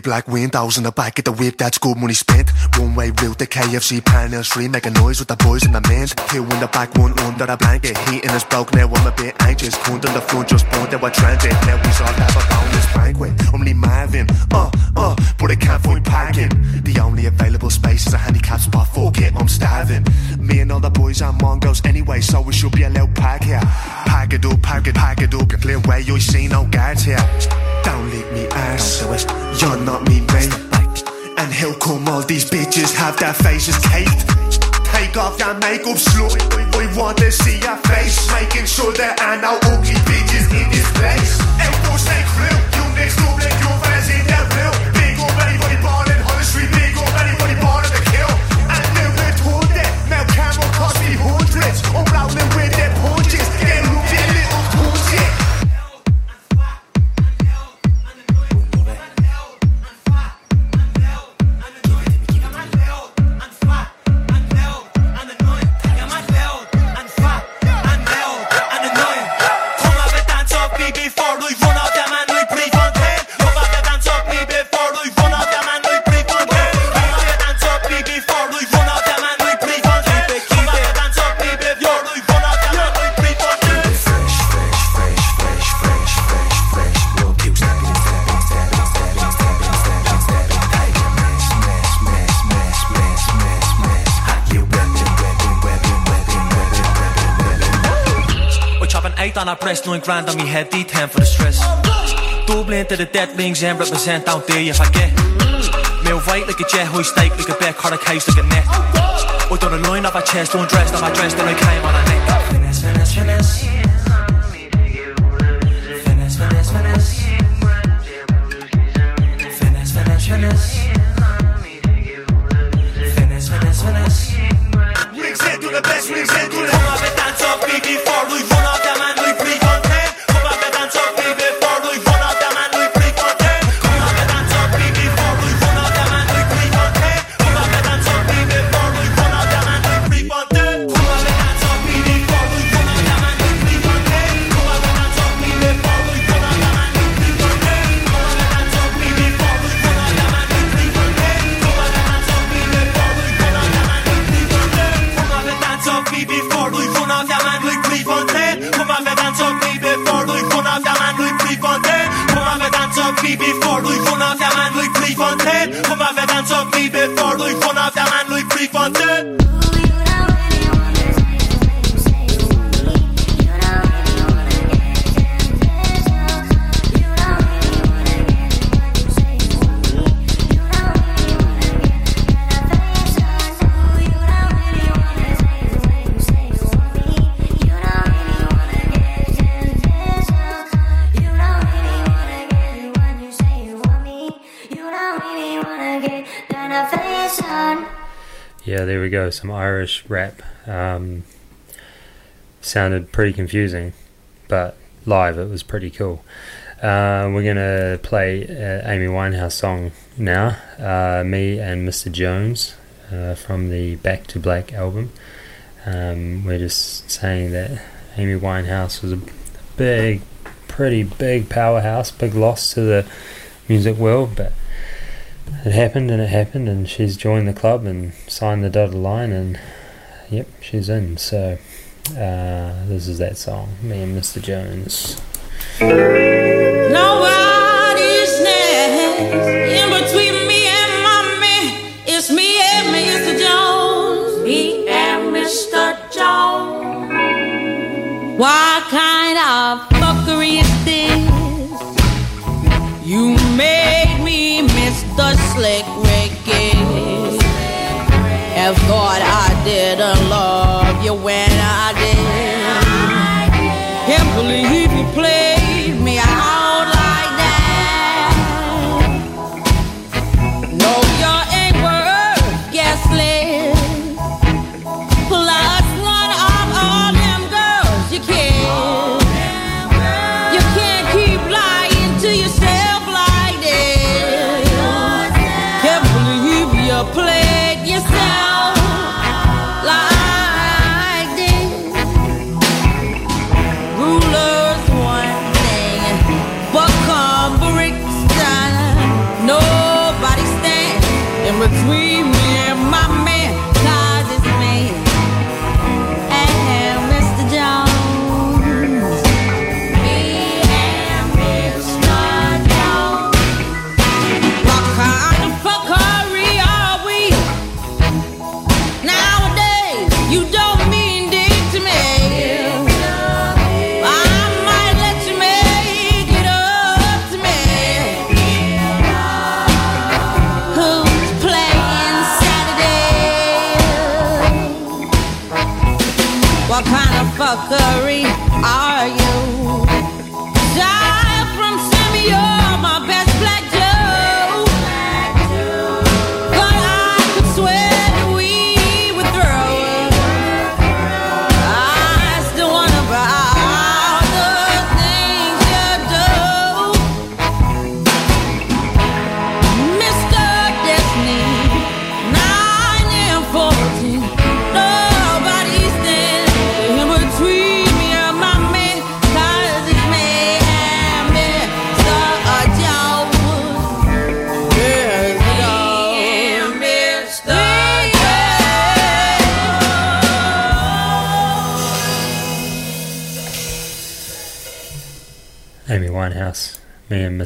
Black windows in the back of the whip, that's good money spent. One way route the KFC Pioneer Street, make a noise with the boys in the men. Two in the back, one under a blanket. Heating is broke now, I'm a bit anxious. Cunt on the front, just point that we're transit. Now we saw that a bonus banquet. Only Marvin, uh, uh, but I can't find parking. The only available space is a handicap spot, fuck it, I'm starving. Me and all the boys are Mongols anyway, so we should be allowed park here. Pack it up, pack it, pack it up, clear way, you see no guards here. Don't leave me ass, you're not me mate. And he'll come all these bitches have their faces caked? Take off your makeup, slut. We want to see your face, making sure there are no ugly bitches in this place. And we'll stay crew, you next door, our breast, nine grand on me head, D10 for the stress. Dublin to the dead rings and represent down there if I get. Meal white like a jet, high steak like a bear, cut a case like a net. We done a line off my chest, undressed on my dress, then I came on a neck. Finesse, finesse. Finesse, finesse, finesse. Finesse, finesse, finesse. Finesse, Some Irish rap. Um, sounded pretty confusing, but live it was pretty cool. Uh, we're gonna play uh, Amy Winehouse song now. Uh, me and Mr. Jones uh, from the Back to Black album. Um, we're just saying that Amy Winehouse was a big, pretty big powerhouse, big loss to the music world, but it happened and it happened, and she's joined the club and signed the dotted line, and yep, she's in. So uh, this is that song, me and Mr. Jones. Between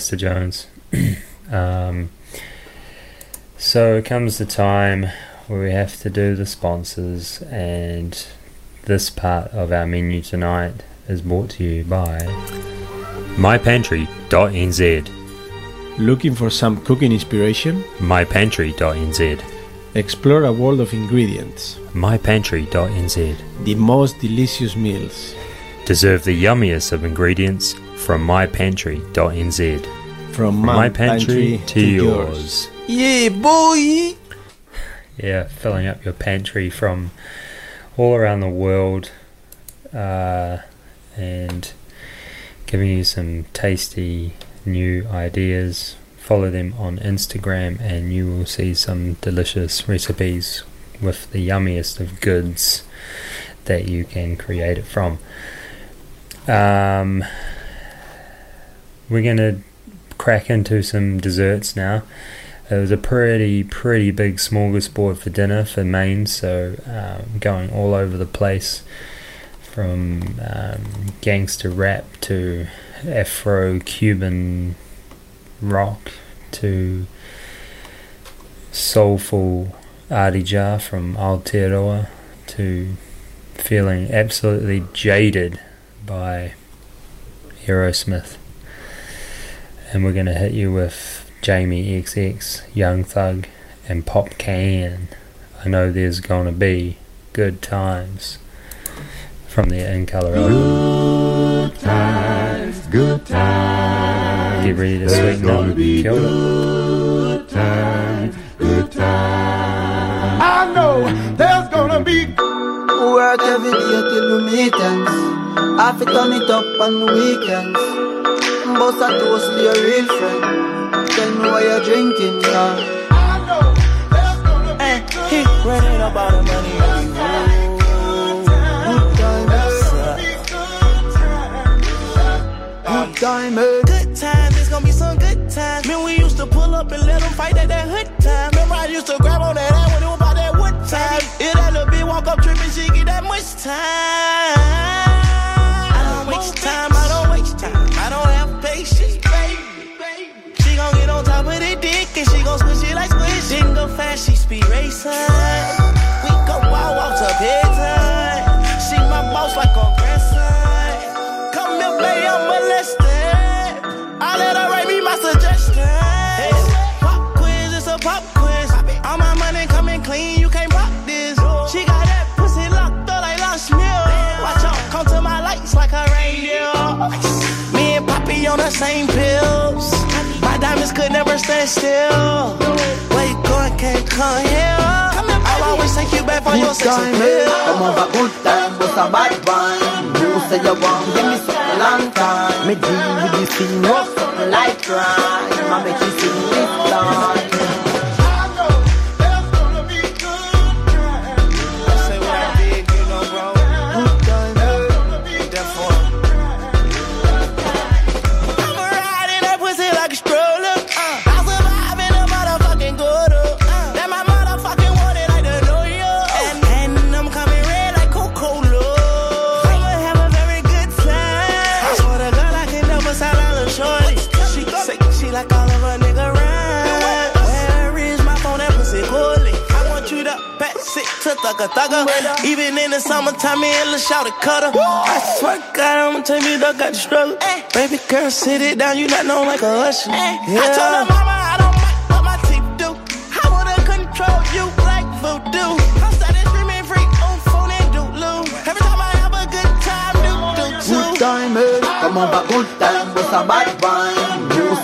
Mr. Jones. *clears throat* um, so comes the time where we have to do the sponsors, and this part of our menu tonight is brought to you by mypantry.nz. Looking for some cooking inspiration? mypantry.nz. Explore a world of ingredients. mypantry.nz. The most delicious meals. Deserve the yummiest of ingredients from mypantry.nz. From my, pantry, to, yours. Yeah, boy! Yeah, filling up your pantry from all around the world uh, and giving you some tasty new ideas. Follow them on Instagram and you will see some delicious recipes with the yummiest of goods that you can create it from. Um, we're going to crack into some desserts now. It was a pretty, pretty big smorgasbord for dinner for Maine, so um, going all over the place from um, gangster rap to Afro Cuban rock to soulful Adija from Aotearoa to feeling absolutely jaded by Aerosmith. And we're going to hit you with Jamie XX, Young Thug, and Popcaan. I know there's going to be good times from there in Colorado. Good times, good times. Get ready to There's sweeten gonna up. be Kill it. good times, good times. I know there's gonna be Work every day till we meet ends. I fi turn it up on weekends. Bust a toast to your real friend. Tell me why you're drinking, yeah. Hey, he running about the money. Good times, Good time? Good times, it's gonna be some good times. Man, still. Where you going, can't come here. I'll always take you back for your sex appeal. Come over good time, but a bad one. You say you want give me something long time. Me deal with this thing, no something like crime. I make you sing this time. It to thugger thugger. Even in the summertime, me and Lil Shawty cutter. I swear to God, I'ma tell you, dog got the struggle. Baby girl, sit it down, you not known like a usher. Yeah. I told her mama I don't mind what my teeth do. I wanna control you like voodoo. I'm started screaming freak on phone and doodloo. Every time I have a good time, do do too. Good time, eh? Come over good time, but a bad one. You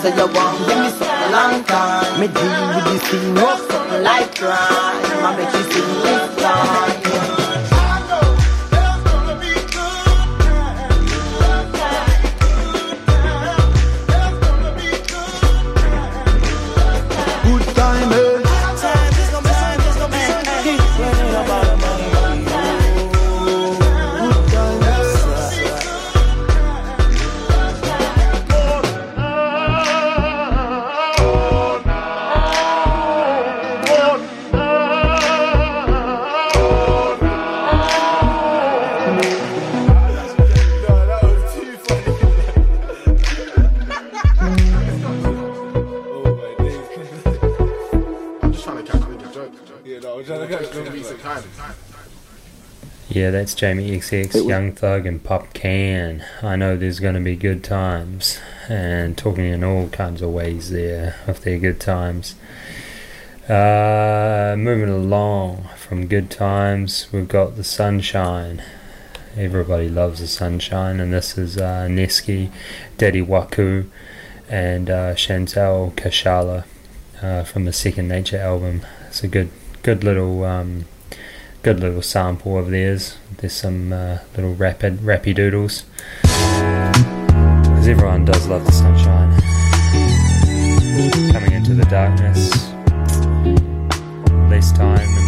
say you want give me something long time. Me deal with this thing, no something like crime. I make you sing this time. Yeah, that's Jamie XX, Young Thug, and Popcaan. I know there's going to be good times, and talking in all kinds of ways there of they're good times. Uh, moving along from good times, we've got the sunshine. Everybody loves the sunshine, and this is uh, Neski, Daddy Waku, and uh, Chantel Kashala uh, from the Second Nature album. It's a good, good little, um, good little sample of theirs. There's some uh, little rapid, rappy doodles. Because everyone does love the sunshine. Coming into the darkness, less time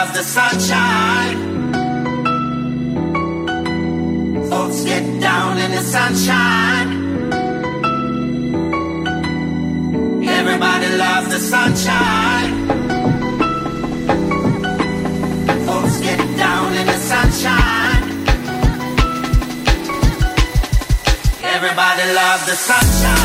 Loves the sunshine. Folks get down in the sunshine. Everybody loves the sunshine. Folks get down in the sunshine. Everybody loves the sunshine.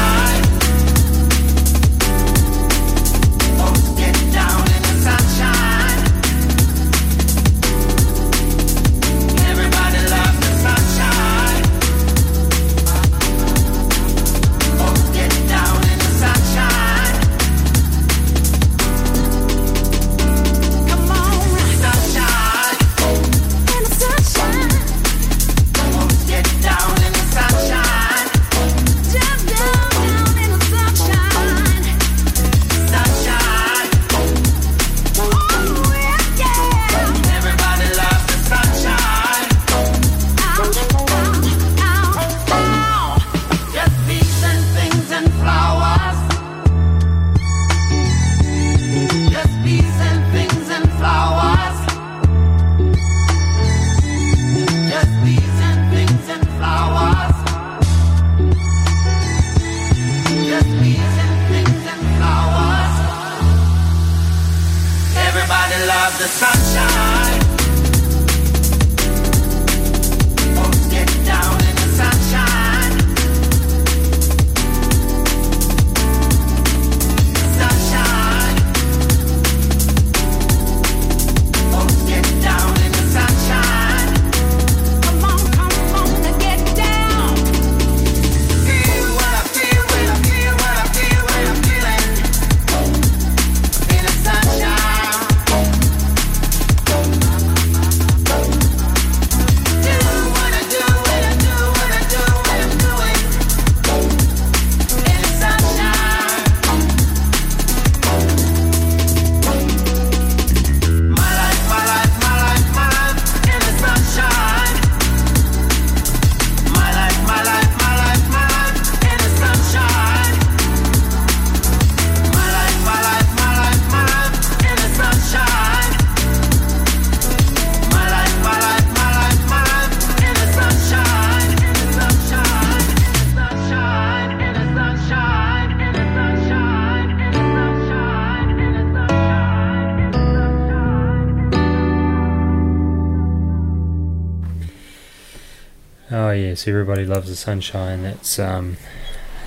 Everybody loves the sunshine. That's um,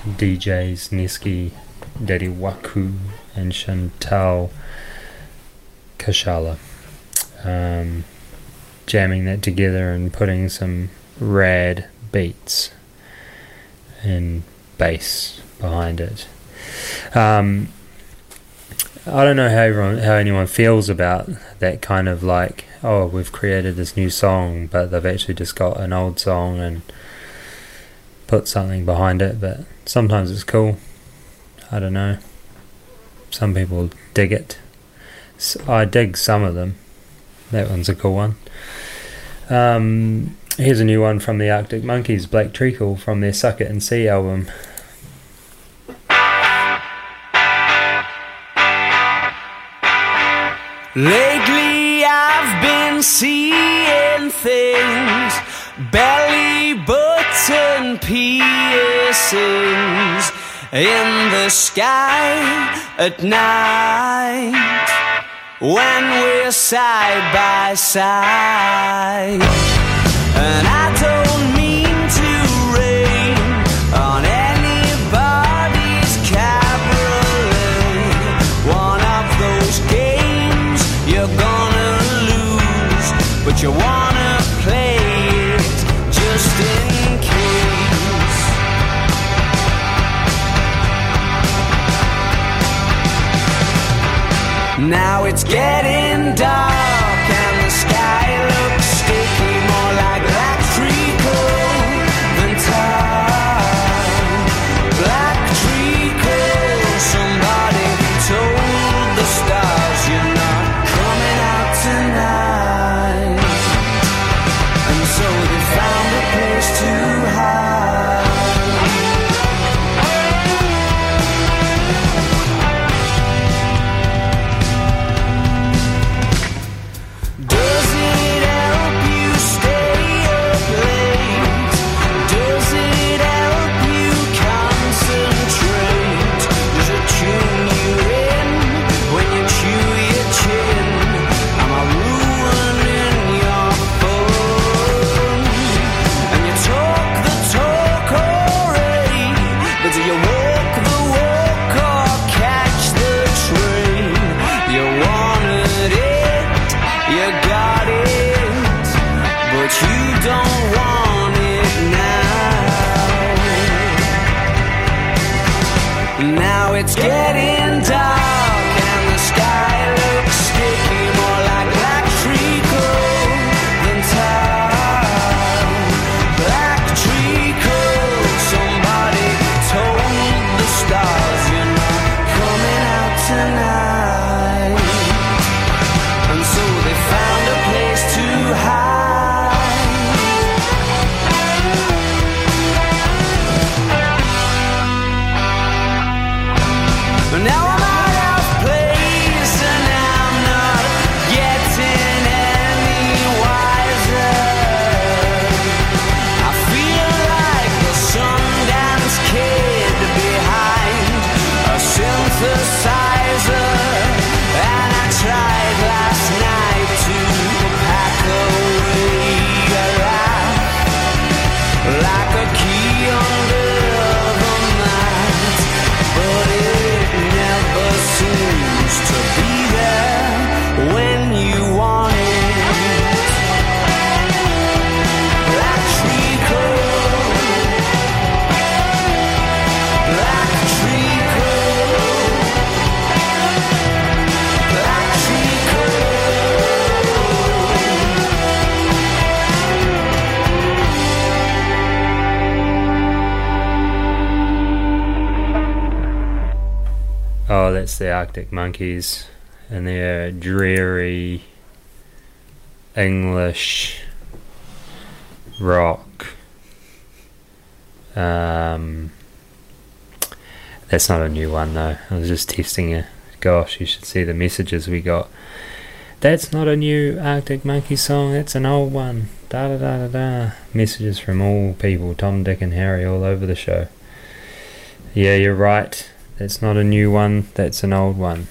DJs Neski, Daddy Waku, and Chantal Kashala. Um, jamming that together and putting some rad beats and bass behind it. Um, I don't know how everyone, how anyone feels about that kind of like, oh, we've created this new song, but they've actually just got an old song and put something behind it. But sometimes it's cool. I don't know. Some people dig it. I dig some of them. That one's a cool one. Um, here's a new one from the Arctic Monkeys, Black Treacle, from their Suck It and See album. Lately I've been seeing things belly button piercings in the sky at night when we're side by side. And it's getting the Arctic Monkeys and their dreary English rock. Um, that's not a new one though. I was just testing you. Gosh, you should see the messages we got. That's not a new Arctic Monkey song. That's an old one. Da da da da da. Messages from all people, Tom, Dick, and Harry, all over the show. Yeah, you're right. It's not a new one, that's an old one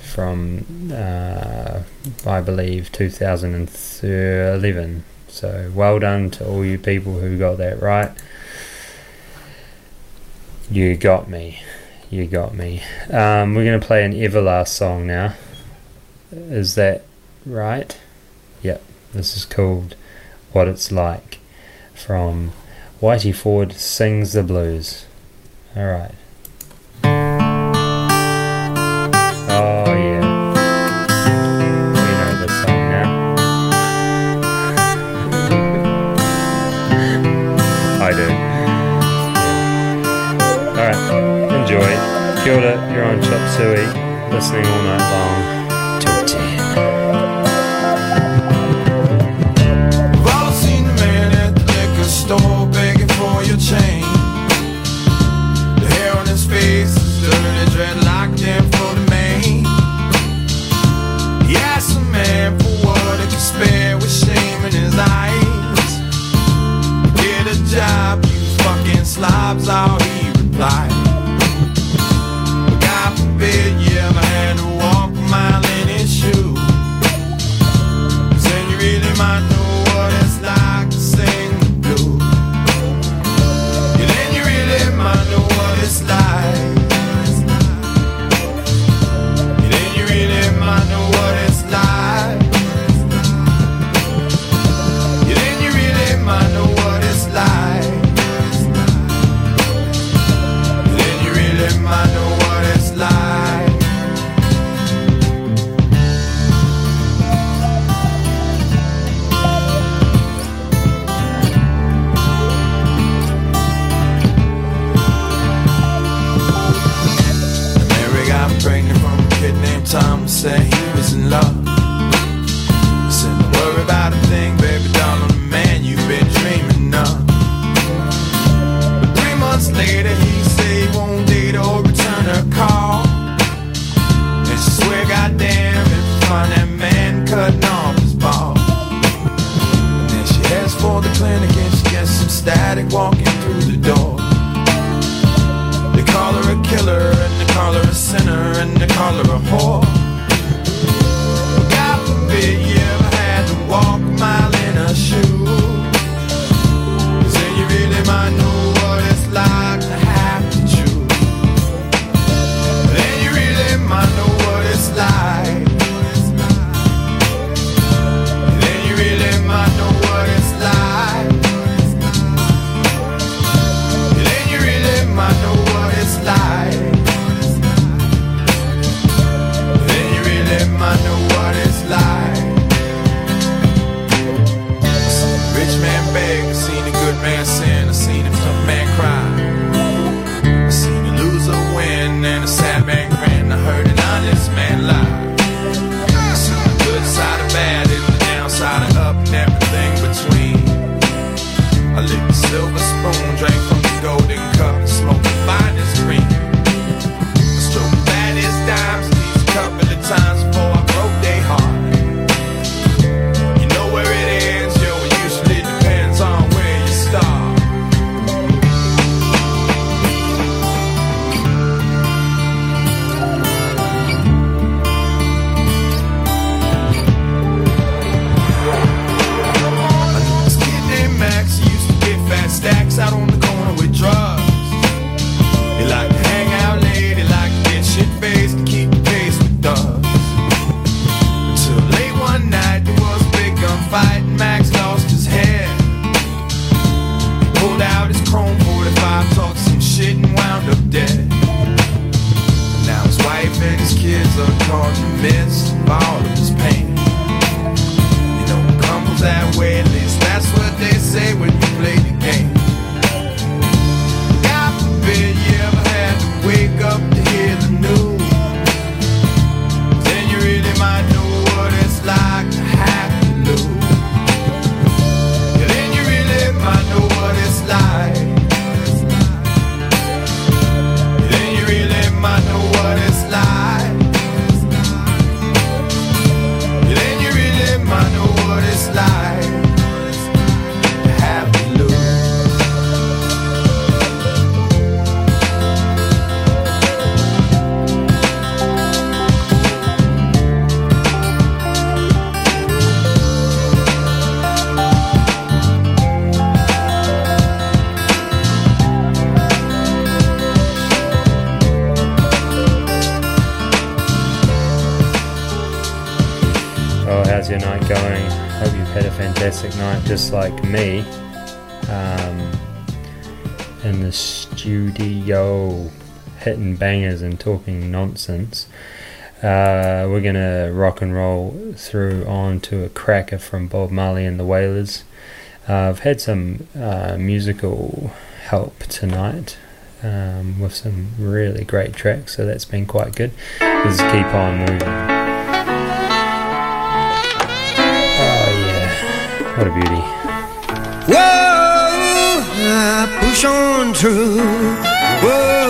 from, uh, I believe, 2011. So well done to all you people who got that right. You got me. You got me. Um, we're going to play an Everlast song now. Is that right? Yep. This is called What It's Like from Whitey Ford Sings the Blues. All right. Oh, yeah. We know this song now. *laughs* I do. Alright, enjoy. Kia ora, you're on Chop Suey, listening all night long. like walking through the door. They call her a killer, and they call her a sinner, and they call her a whore. talking nonsense. Uh, we're going to rock and roll through on to a cracker from Bob Marley and the Wailers. Uh, I've had some uh, musical help tonight um, with some really great tracks, so that's been quite good. Let's keep on moving. Oh, yeah. What a beauty. Whoa! I push on through. Whoa!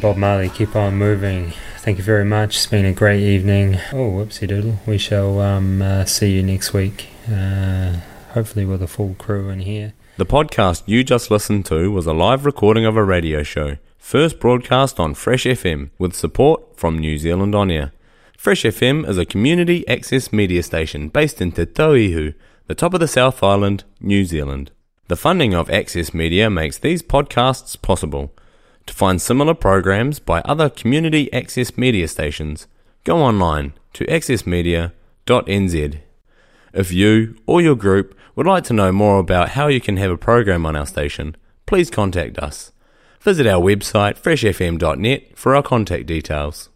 Bob Marley, keep on moving. Thank you very much. It's been a great evening. Oh, whoopsie doodle. We shall um, uh, see you next week, uh, hopefully with a full crew in here. The podcast you just listened to was a live recording of a radio show, first broadcast on Fresh FM with support from New Zealand On Air. Fresh FM is a community access media station based in Te Tauihu, the top of the South Island, New Zealand. The funding of Access Media makes these podcasts possible. To find similar programs by other community access media stations, go online to accessmedia.nz. If you or your group would like to know more about how you can have a program on our station, please contact us. Visit our website freshfm.net for our contact details.